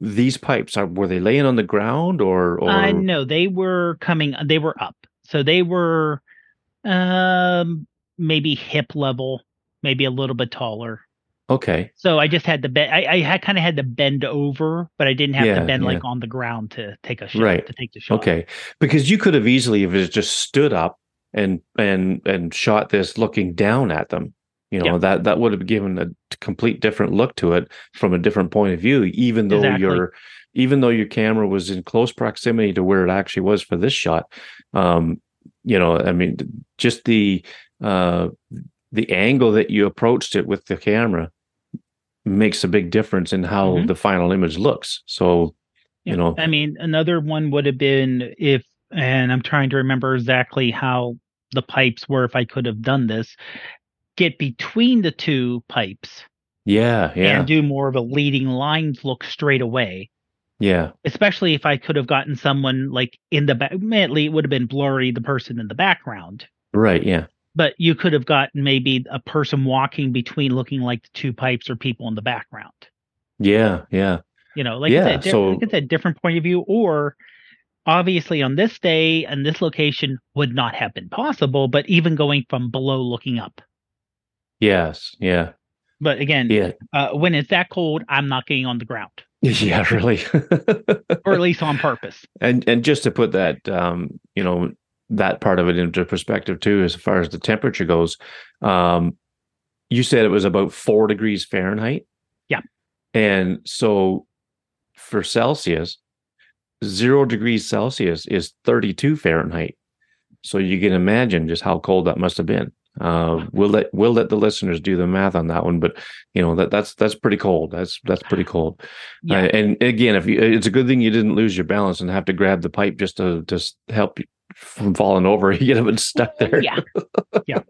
these pipes are were they laying on the ground or or Uh, no, they were coming. They were up, so they were um maybe hip level, maybe a little bit taller. okay So I just had to bend. I, I had kind of had to bend over, but I didn't have Yeah, to bend yeah. like on the ground to take a shot. Right. To take the shot. okay because you could have easily if it just stood up and and and shot this looking down at them you know Yeah. that that would have given a complete different look to it from a different point of view even though Exactly. your even though your camera was in close proximity to where it actually was for this shot um you know i mean just the uh the angle that you approached it with the camera makes a big difference in how Mhm. the final image looks so you know I mean, another one would have been if, and I'm trying to remember exactly how the pipes were. If I could have done this, get between the two pipes yeah yeah and do more of a leading lines look straight away. Yeah Especially if I could have gotten someone like in the back. Admittedly, it would have been blurry, the person in the background. right yeah But you could have gotten maybe a person walking between, looking like the two pipes or people in the background. yeah yeah You know, like Yeah, I said, di- so- like I said, different point of view, or obviously on this day and this location would not have been possible, but even going from below looking up. yes yeah But again, yeah uh, when it's that cold, I'm not getting on the ground, [LAUGHS] yeah really or at least on purpose. and and just to put that um you know that part of it into perspective too as far as the temperature goes um you said it was about four degrees fahrenheit Yeah. and so for celsius zero degrees celsius is 32 fahrenheit so you can imagine just how cold that must have been uh we'll let we'll let the listeners do the math on that one but you know that that's that's pretty cold that's that's pretty cold Yeah. uh, and again, if you, it's a good thing you didn't lose your balance and have to grab the pipe just to just help you from falling over. [LAUGHS] You get stuck there. Yeah. [LAUGHS] yeah.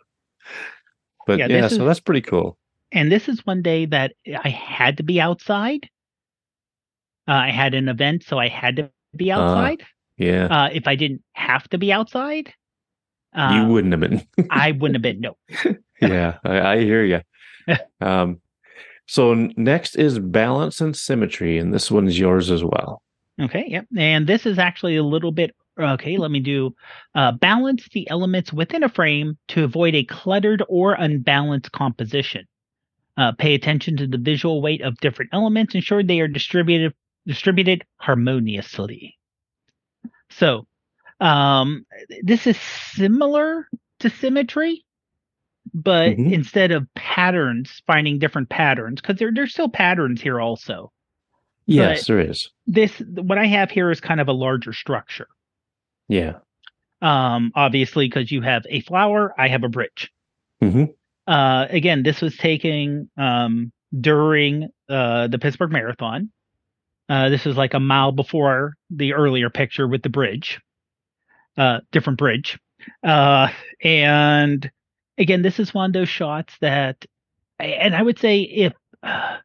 But Yeah, yeah, so is- that's pretty cool. And this is one day that I had to be outside. Uh, I had an event, so I had to be Ah, outside. Yeah, uh, if I didn't have to be outside, uh, you wouldn't have been. I [LAUGHS] wouldn't have been. No. yeah, I, I hear you. [LAUGHS] um, so next is balance and symmetry, and this one's yours as well. Okay, yep. And this is actually a little bit okay. Let me do uh, balance the elements within a frame to avoid a cluttered or unbalanced composition. Uh, pay attention to the visual weight of different elements, ensure they are distributed distributed harmoniously. So, um, this is similar to symmetry, but Mhm. instead of patterns, finding different patterns, because there, there's still patterns here also Yes, there is. this what I have here is kind of a larger structure. Yeah. Um, obviously, because you have a flower, I have a bridge. Mm-hmm. Uh, again, this was taken um, during uh, the Pittsburgh Marathon. Uh, this was like a mile before the earlier picture with the bridge, uh, different bridge. Uh, and again, this is one of those shots that, and I would say if uh,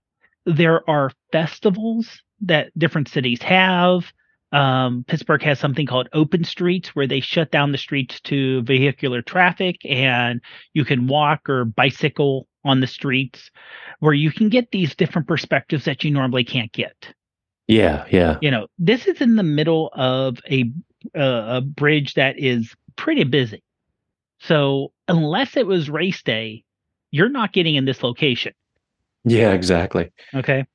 there are festivals that different cities have, um, Pittsburgh has something called open streets where they shut down the streets to vehicular traffic and you can walk or bicycle on the streets where you can get these different perspectives that you normally can't get. Yeah. Yeah. You know, this is in the middle of a a bridge that is pretty busy. So, unless it was race day, you're not getting in this location. Yeah. Exactly. Okay.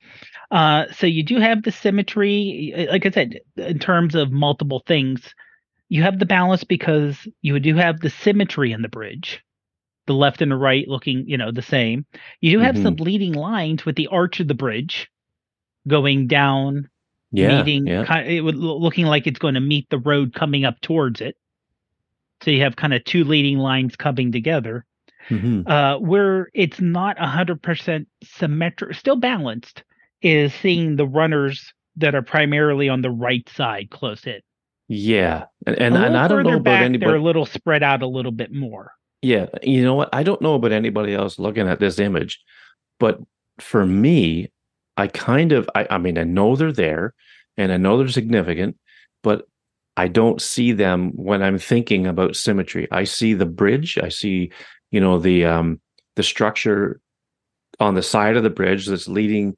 Uh, so you do have the symmetry, like I said, in terms of multiple things. You have the balance because you do have the symmetry in the bridge, the left and the right looking, you know, the same. You do have some leading lines with the arch of the bridge going down, Yeah. meeting, yeah. kind it would looking like it's going to meet the road coming up towards it. So you have kind of two leading lines coming together Mhm. uh, where it's not a hundred percent symmetric, still balanced, is seeing the runners that are primarily on the right side close in. Yeah. And and, and I don't know about back, anybody. They're a little spread out a little bit more. Yeah, you know what? I don't know about anybody else looking at this image, but for me, I kind of I, I mean I know they're there and I know they're significant, but I don't see them when I'm thinking about symmetry. I see the bridge, I see, you know, the um the structure on the side of the bridge that's leading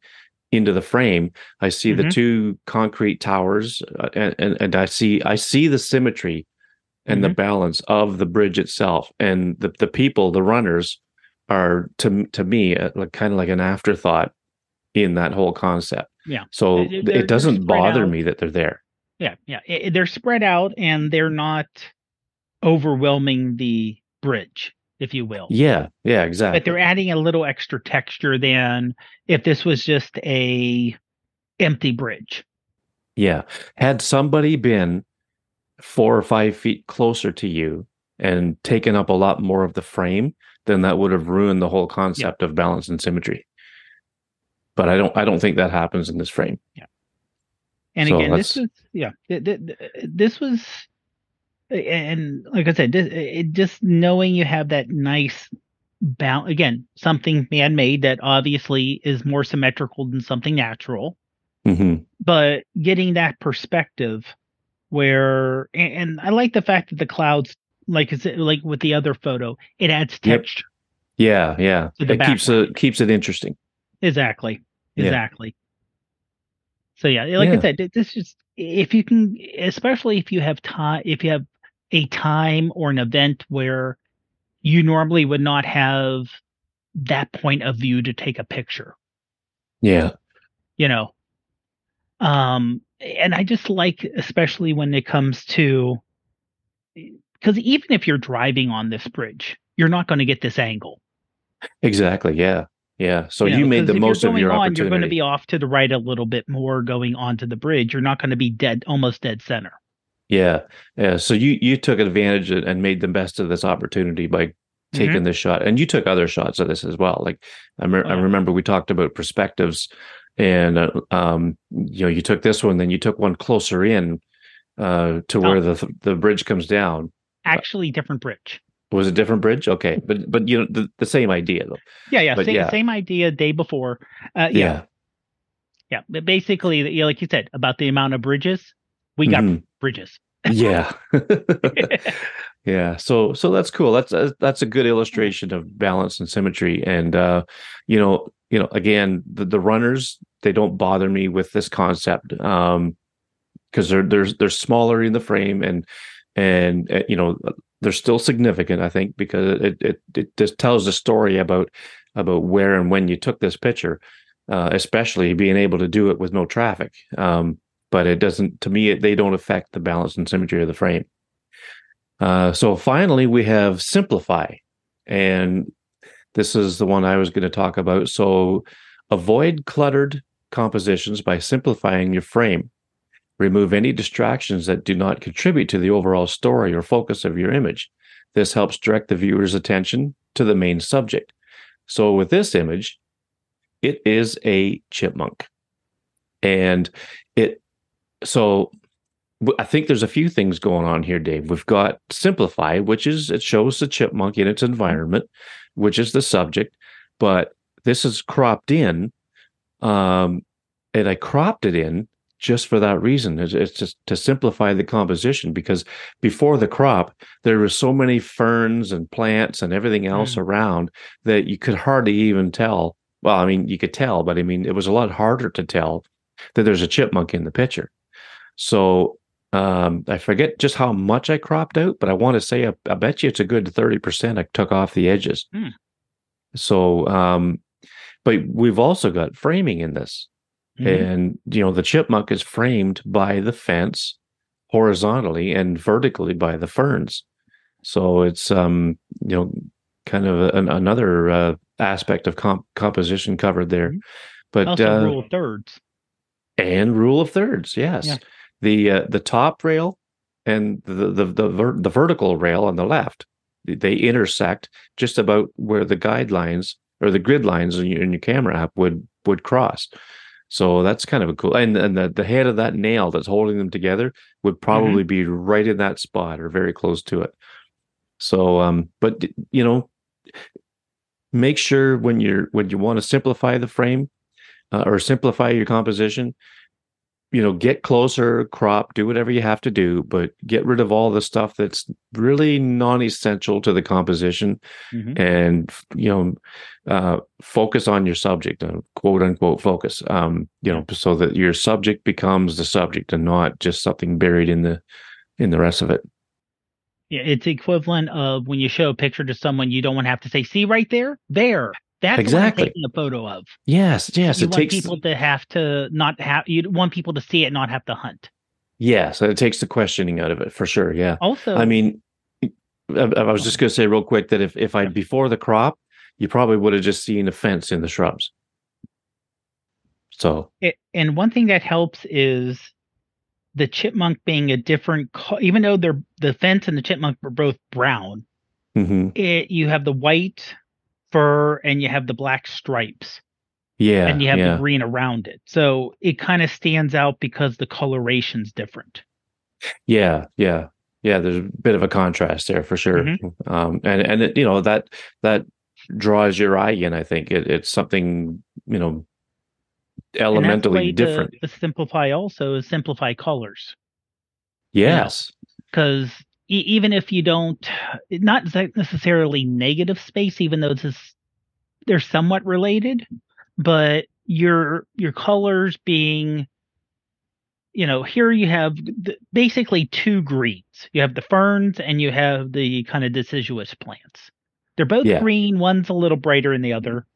into the frame, I see the Mhm. two concrete towers, uh, and, and and I see I see the symmetry and the balance of the bridge itself, and the the people, the runners, are to to me uh, like kind of like an afterthought in that whole concept. Yeah. So they're it doesn't bother out. me that they're there. Yeah, yeah. I- I- they're spread out and they're not overwhelming the bridge, if you will. Yeah, yeah, exactly. But they're adding a little extra texture than if this was just a empty bridge. Yeah. Had somebody been four or five feet closer to you and taken up a lot more of the frame, then that would have ruined the whole concept of balance and symmetry. But I don't I don't think that happens in this frame. Yeah. And So again, this was yeah, th- th- th- this was, and like I said, this, it just knowing you have that nice balance again, something man made that obviously is more symmetrical than something natural. hmm but getting that perspective where and, I like the fact that the clouds like is it like with the other photo it adds Yep. texture Yeah, yeah. The It keeps it keeps it interesting. exactly Yeah. exactly so yeah like Yeah. I said this is if you can especially if you have time if you have a time or an event where you normally would not have that point of view to take a picture Yeah. you know um and i just like especially when it comes to because even if you're driving on this bridge you're not going to get this angle Exactly. Yeah. Yeah. So you, know, made 'cause the most of your on, opportunity. you're going to be off to the right a little bit more going onto the bridge you're not going to be dead almost dead center Yeah, yeah. So you you took advantage and- made the best of this opportunity by Mm-hmm. taking this shot, and you took other shots of this as well. Like I, me- Oh, I remember we talked about perspectives, and uh, um, you know, you took this one, then you took one closer in uh, to where Oh. the the bridge comes down. actually different bridge Was a different bridge? Okay, but but you know the, the same idea though. yeah yeah, But same, yeah. same idea day before. Uh, yeah. Yeah. But basically yeah, like you said about the amount of bridges we got Mhm. bridges. Yeah. [LAUGHS] [LAUGHS] Yeah so so that's cool. That's a, that's a good illustration of balance and symmetry. And uh you know you know again the, the runners they don't bother me with this concept um because they're they're they're smaller in the frame and and uh, you know they're still significant i think because it it it just tells a story about about where and when you took this picture uh especially being able to do it with no traffic. Um but it doesn't to me they don't affect the balance and symmetry of the frame. Uh, so finally we have simplify and this is the one i was going to talk about. So avoid cluttered compositions by simplifying your frame remove any distractions that do not contribute to the overall story or focus of your image. This helps direct the viewer's attention to the main subject. So with this image it is a chipmunk. And it so I think there's a few things going on here, Dave. We've got simplify, which is it shows the chipmunk in its environment, which is the subject, but this is cropped in, um, and I cropped it in just for that reason. It's, it's just to simplify the composition because before the crop, there were so many ferns and plants and everything else around that you could hardly even tell. Well, I mean, you could tell, but I mean, it was a lot harder to tell that there's a chipmunk in the picture. So um, I forget just how much I cropped out, but I want to say I, I bet you it's a good 30% I took off the edges. Hmm. So, um, but we've also got framing in this. Mhm. And, you know, the chipmunk is framed by the fence horizontally and vertically by the ferns. So it's, um, you know, kind of an, another uh, aspect of comp- composition covered there. Mhm. But also uh, rule of thirds and rule of thirds yes Yeah. the uh, the top rail and the the the, ver- the vertical rail on the left they intersect just about where the guidelines or the grid lines in your, in your camera app would would cross so that's kind of a cool and and the, the head of that nail that's holding them together would probably be right in that spot or very close to it. So um but you know make sure when you're when you want to simplify the frame uh, or simplify your composition you know, get closer, crop, do whatever you have to do, but get rid of all the stuff that's really non-essential to the composition, Mhm. and you know, uh, focus on your subject, uh, quote unquote focus. Um, you know, so that your subject becomes the subject and not just something buried in the in the rest of it. Yeah, it's equivalent of when you show a picture to someone, you don't want to have to say, "See right there, there." That's Exactly. taking a photo of. Yes, yes, you it want takes people to have to not have. You want people to see it, not have to hunt. yes, it takes the questioning out of it for sure. Yeah. Also, I mean, I, I was just going to say real quick that if if I before the crop, you probably would have just seen a fence in the shrubs. So it, and one thing that helps is the chipmunk being a different. co- Even though they're the fence and the chipmunk are both brown, mhm. it you have the white fur and you have the black stripes. yeah, and you have yeah, the green around it. So it kind of stands out because the coloration's different. yeah, yeah, yeah. There's a bit of a contrast there for sure, Mm-hmm. um, and and it, you know that that draws your eye in. I think it, it's something you know elementally different. To, to simplify also is simplify colors yes, because e- even if you don't, not necessarily negative space, even though this is they're somewhat related, but your your colors being you know here you have basically two greens. You have the ferns and you have the kind of deciduous plants. They're both Yeah. green one's a little brighter than the other.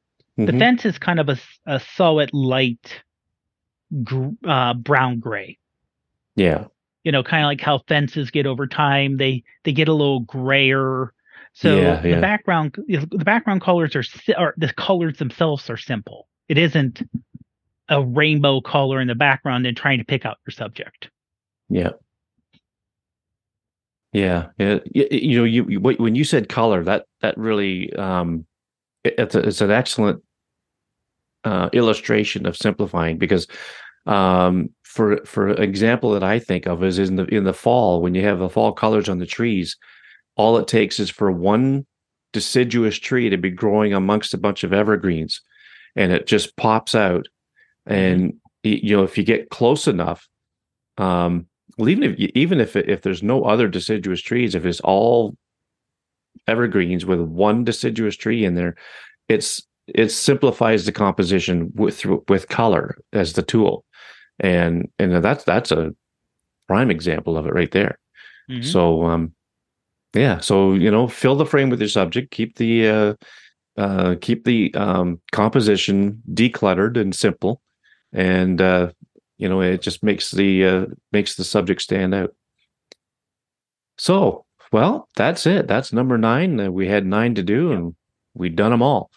The Mhm. fence is kind of a, a solid light gr- uh, brown gray. Yeah, you know kind of like how fences get over time they they get a little grayer so Yeah, yeah. the background the background colors are or the colors themselves are simple it isn't a rainbow color in the background and trying to pick out your subject Yeah. Yeah, yeah. You know, you, you when you said color, that that really um, it- it's a, it's an excellent uh, illustration of simplifying because um, for for example that I think of is in the in the fall when you have the fall colors on the trees, all it takes is for one deciduous tree to be growing amongst a bunch of evergreens, and it just pops out. And you know, if you get close enough, um, well, even if you- even if it, if there's no other deciduous trees, if it's all evergreens with one deciduous tree in there, it's it simplifies the composition with with color as the tool, and and that's that's a prime example of it right there. Mhm. So um, yeah, so you know, fill the frame with your subject, keep the uh, uh, keep the um, composition decluttered and simple, and uh, you know, it just makes the uh, makes the subject stand out. So, well, that's it. That's number nine. We had nine to do, and we've done them all.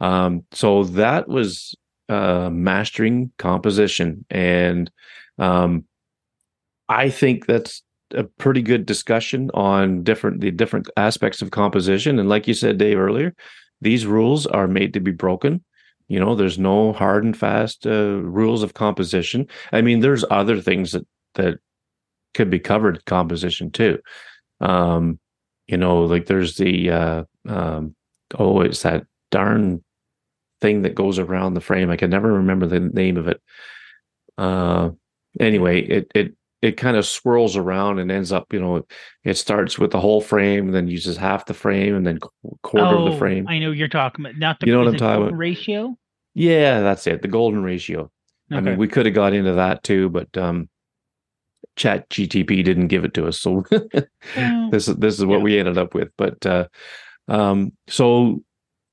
Um, so that was uh, mastering composition, and um, I think that's a pretty good discussion on different the different aspects of composition. And like you said, Dave earlier, these rules are made to be broken. You know, there's no hard and fast uh, rules of composition. I mean, there's other things that that could be covered composition too. Um, you know, like there's the uh, um, oh, it's that darn thing that goes around the frame. I can never remember the name of it. Uh, anyway, it it it kind of swirls around and ends up, you know, it starts with the whole frame, then uses half the frame, and then qu- quarter of the Oh, frame. I know you're talking about. Not the, You know what I'm talking about? Ratio. Yeah, that's it. The golden ratio. I mean, we could have got into that too, but um, Chat GTP didn't give it to us, so [LAUGHS] this is this is what Yeah. we ended up with. But uh, um, so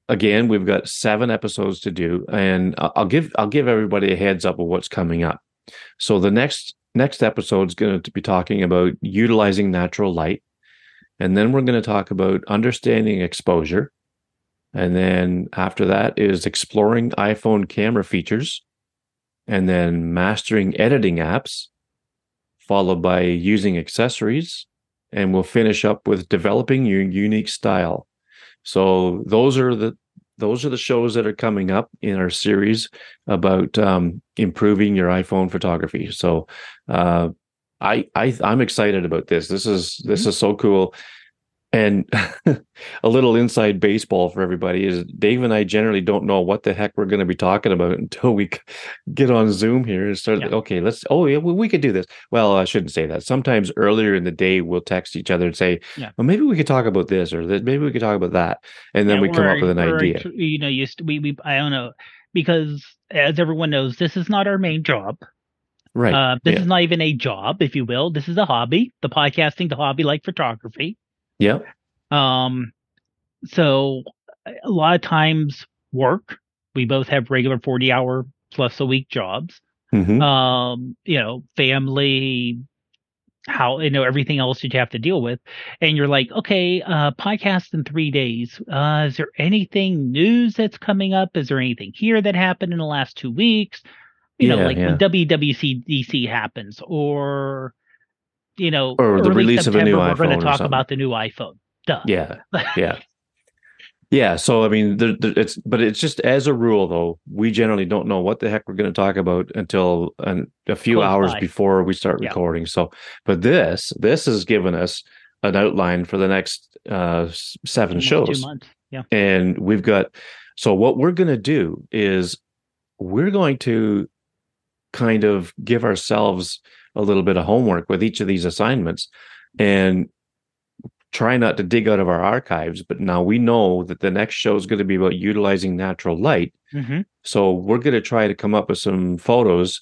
again, we've got seven episodes to do, and I'll give I'll give everybody a heads up of what's coming up. So the next next episode is going to be talking about utilizing natural light, and then we're going to talk about understanding exposure, and then after that is exploring iPhone camera features, and then mastering editing apps, followed by using accessories, and we'll finish up with developing your unique style. So those are the those are the shows that are coming up in our series about um, improving your iPhone photography. So uh, I, I I'm excited about this. This is this is so cool. And [LAUGHS] a little inside baseball for everybody is Dave and I generally don't know what the heck we're going to be talking about [LAUGHS] until we get on Zoom here and start. Yeah. Okay, let's. Oh yeah, well, we could do this. Well, I shouldn't say that. Sometimes earlier in the day we'll text each other and say, yeah. "Well, maybe we could talk about this or maybe we could talk about that," and then yeah, we come up with an idea. You know, you we we I don't know because as everyone knows, this is not our main job. Right. Uh, this is not even a job, if you will. This is a hobby. The podcasting, the hobby, like photography. Yeah. Um, so a lot of times work. We both have regular 40 hour plus a week jobs. Mm-hmm. Um, you know, family, how you know everything else that you have to deal with and you're like okay uh podcast in three days uh is there anything news that's coming up is there anything here that happened in the last two weeks you yeah, know like yeah. when wwdc happens or you know or the release September, of a new we're going to talk about the new iphone Duh. Yeah. [LAUGHS] Yeah. yeah. So, I mean, it's, but it's just as a rule, though, we generally don't know what the heck we're going to talk about until an, a few Close hours by. before we start yeah. recording. So, but this, this has given us an outline for the next uh, seven shows. Two months. Yeah. And we've got, so what we're going to do is we're going to kind of give ourselves a little bit of homework with each of these assignments and try not to dig out of our archives, but now we know that the next show is going to be about utilizing natural light. Mm-hmm. So we're going to try to come up with some photos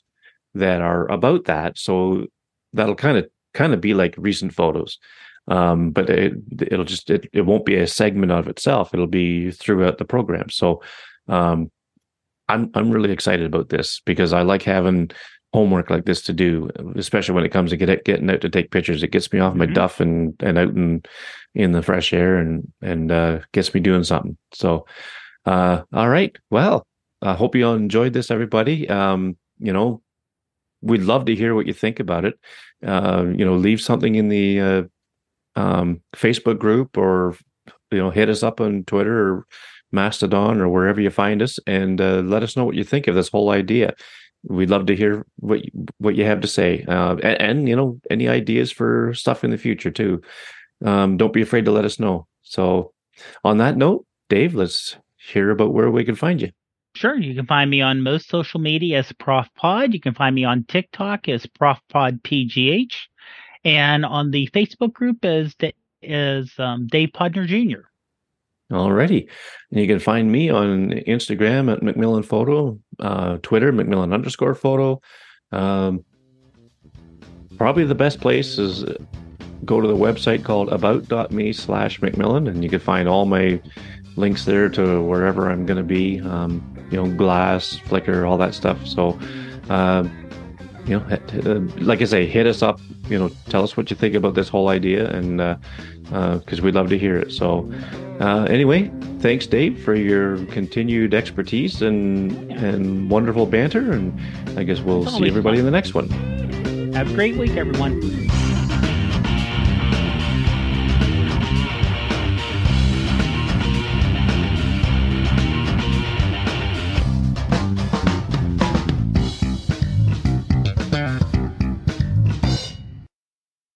that are about that. So that'll kind of kind of be like recent photos. Um, but it, it'll just it, it won't be a segment of itself. It'll be throughout the program. So um, I'm I'm really excited about this because I like having homework like this to do, especially when it comes to get getting out to take pictures. It gets me off mm-hmm. my duff and and out in in the fresh air and and uh, gets me doing something. So, uh, all right. Well, I hope you all enjoyed this, everybody. Um, you know, we'd love to hear what you think about it. Uh, you know, leave something in the uh, um, Facebook group or you know, hit us up on Twitter or Mastodon or wherever you find us, and uh, let us know what you think of this whole idea we'd love to hear what what you have to say uh, and, and, you know any ideas for stuff in the future too. Um, don't be afraid to let us know. So on that note dave let's hear about where we can find you. Sure. You can find me on most social media as prof pod. You can find me on tiktok as prof pod pgh and on the facebook group as as um, dave podner jr Alrighty. And you can find me on Instagram at McMillan Photo, uh, Twitter, McMillan underscore photo. Um, probably the best place is uh, go to the website called about.me slash McMillan, and you can find all my links there to wherever I'm going to be, um, you know, glass, Flickr, all that stuff. So, uh, you know, uh, like I say, hit us up, you know, tell us what you think about this whole idea, and because uh, we'd love to hear it. So, uh, anyway, thanks, Dave, for your continued expertise and and wonderful banter. And I guess we'll see everybody fun. in the next one. Have a great week, everyone.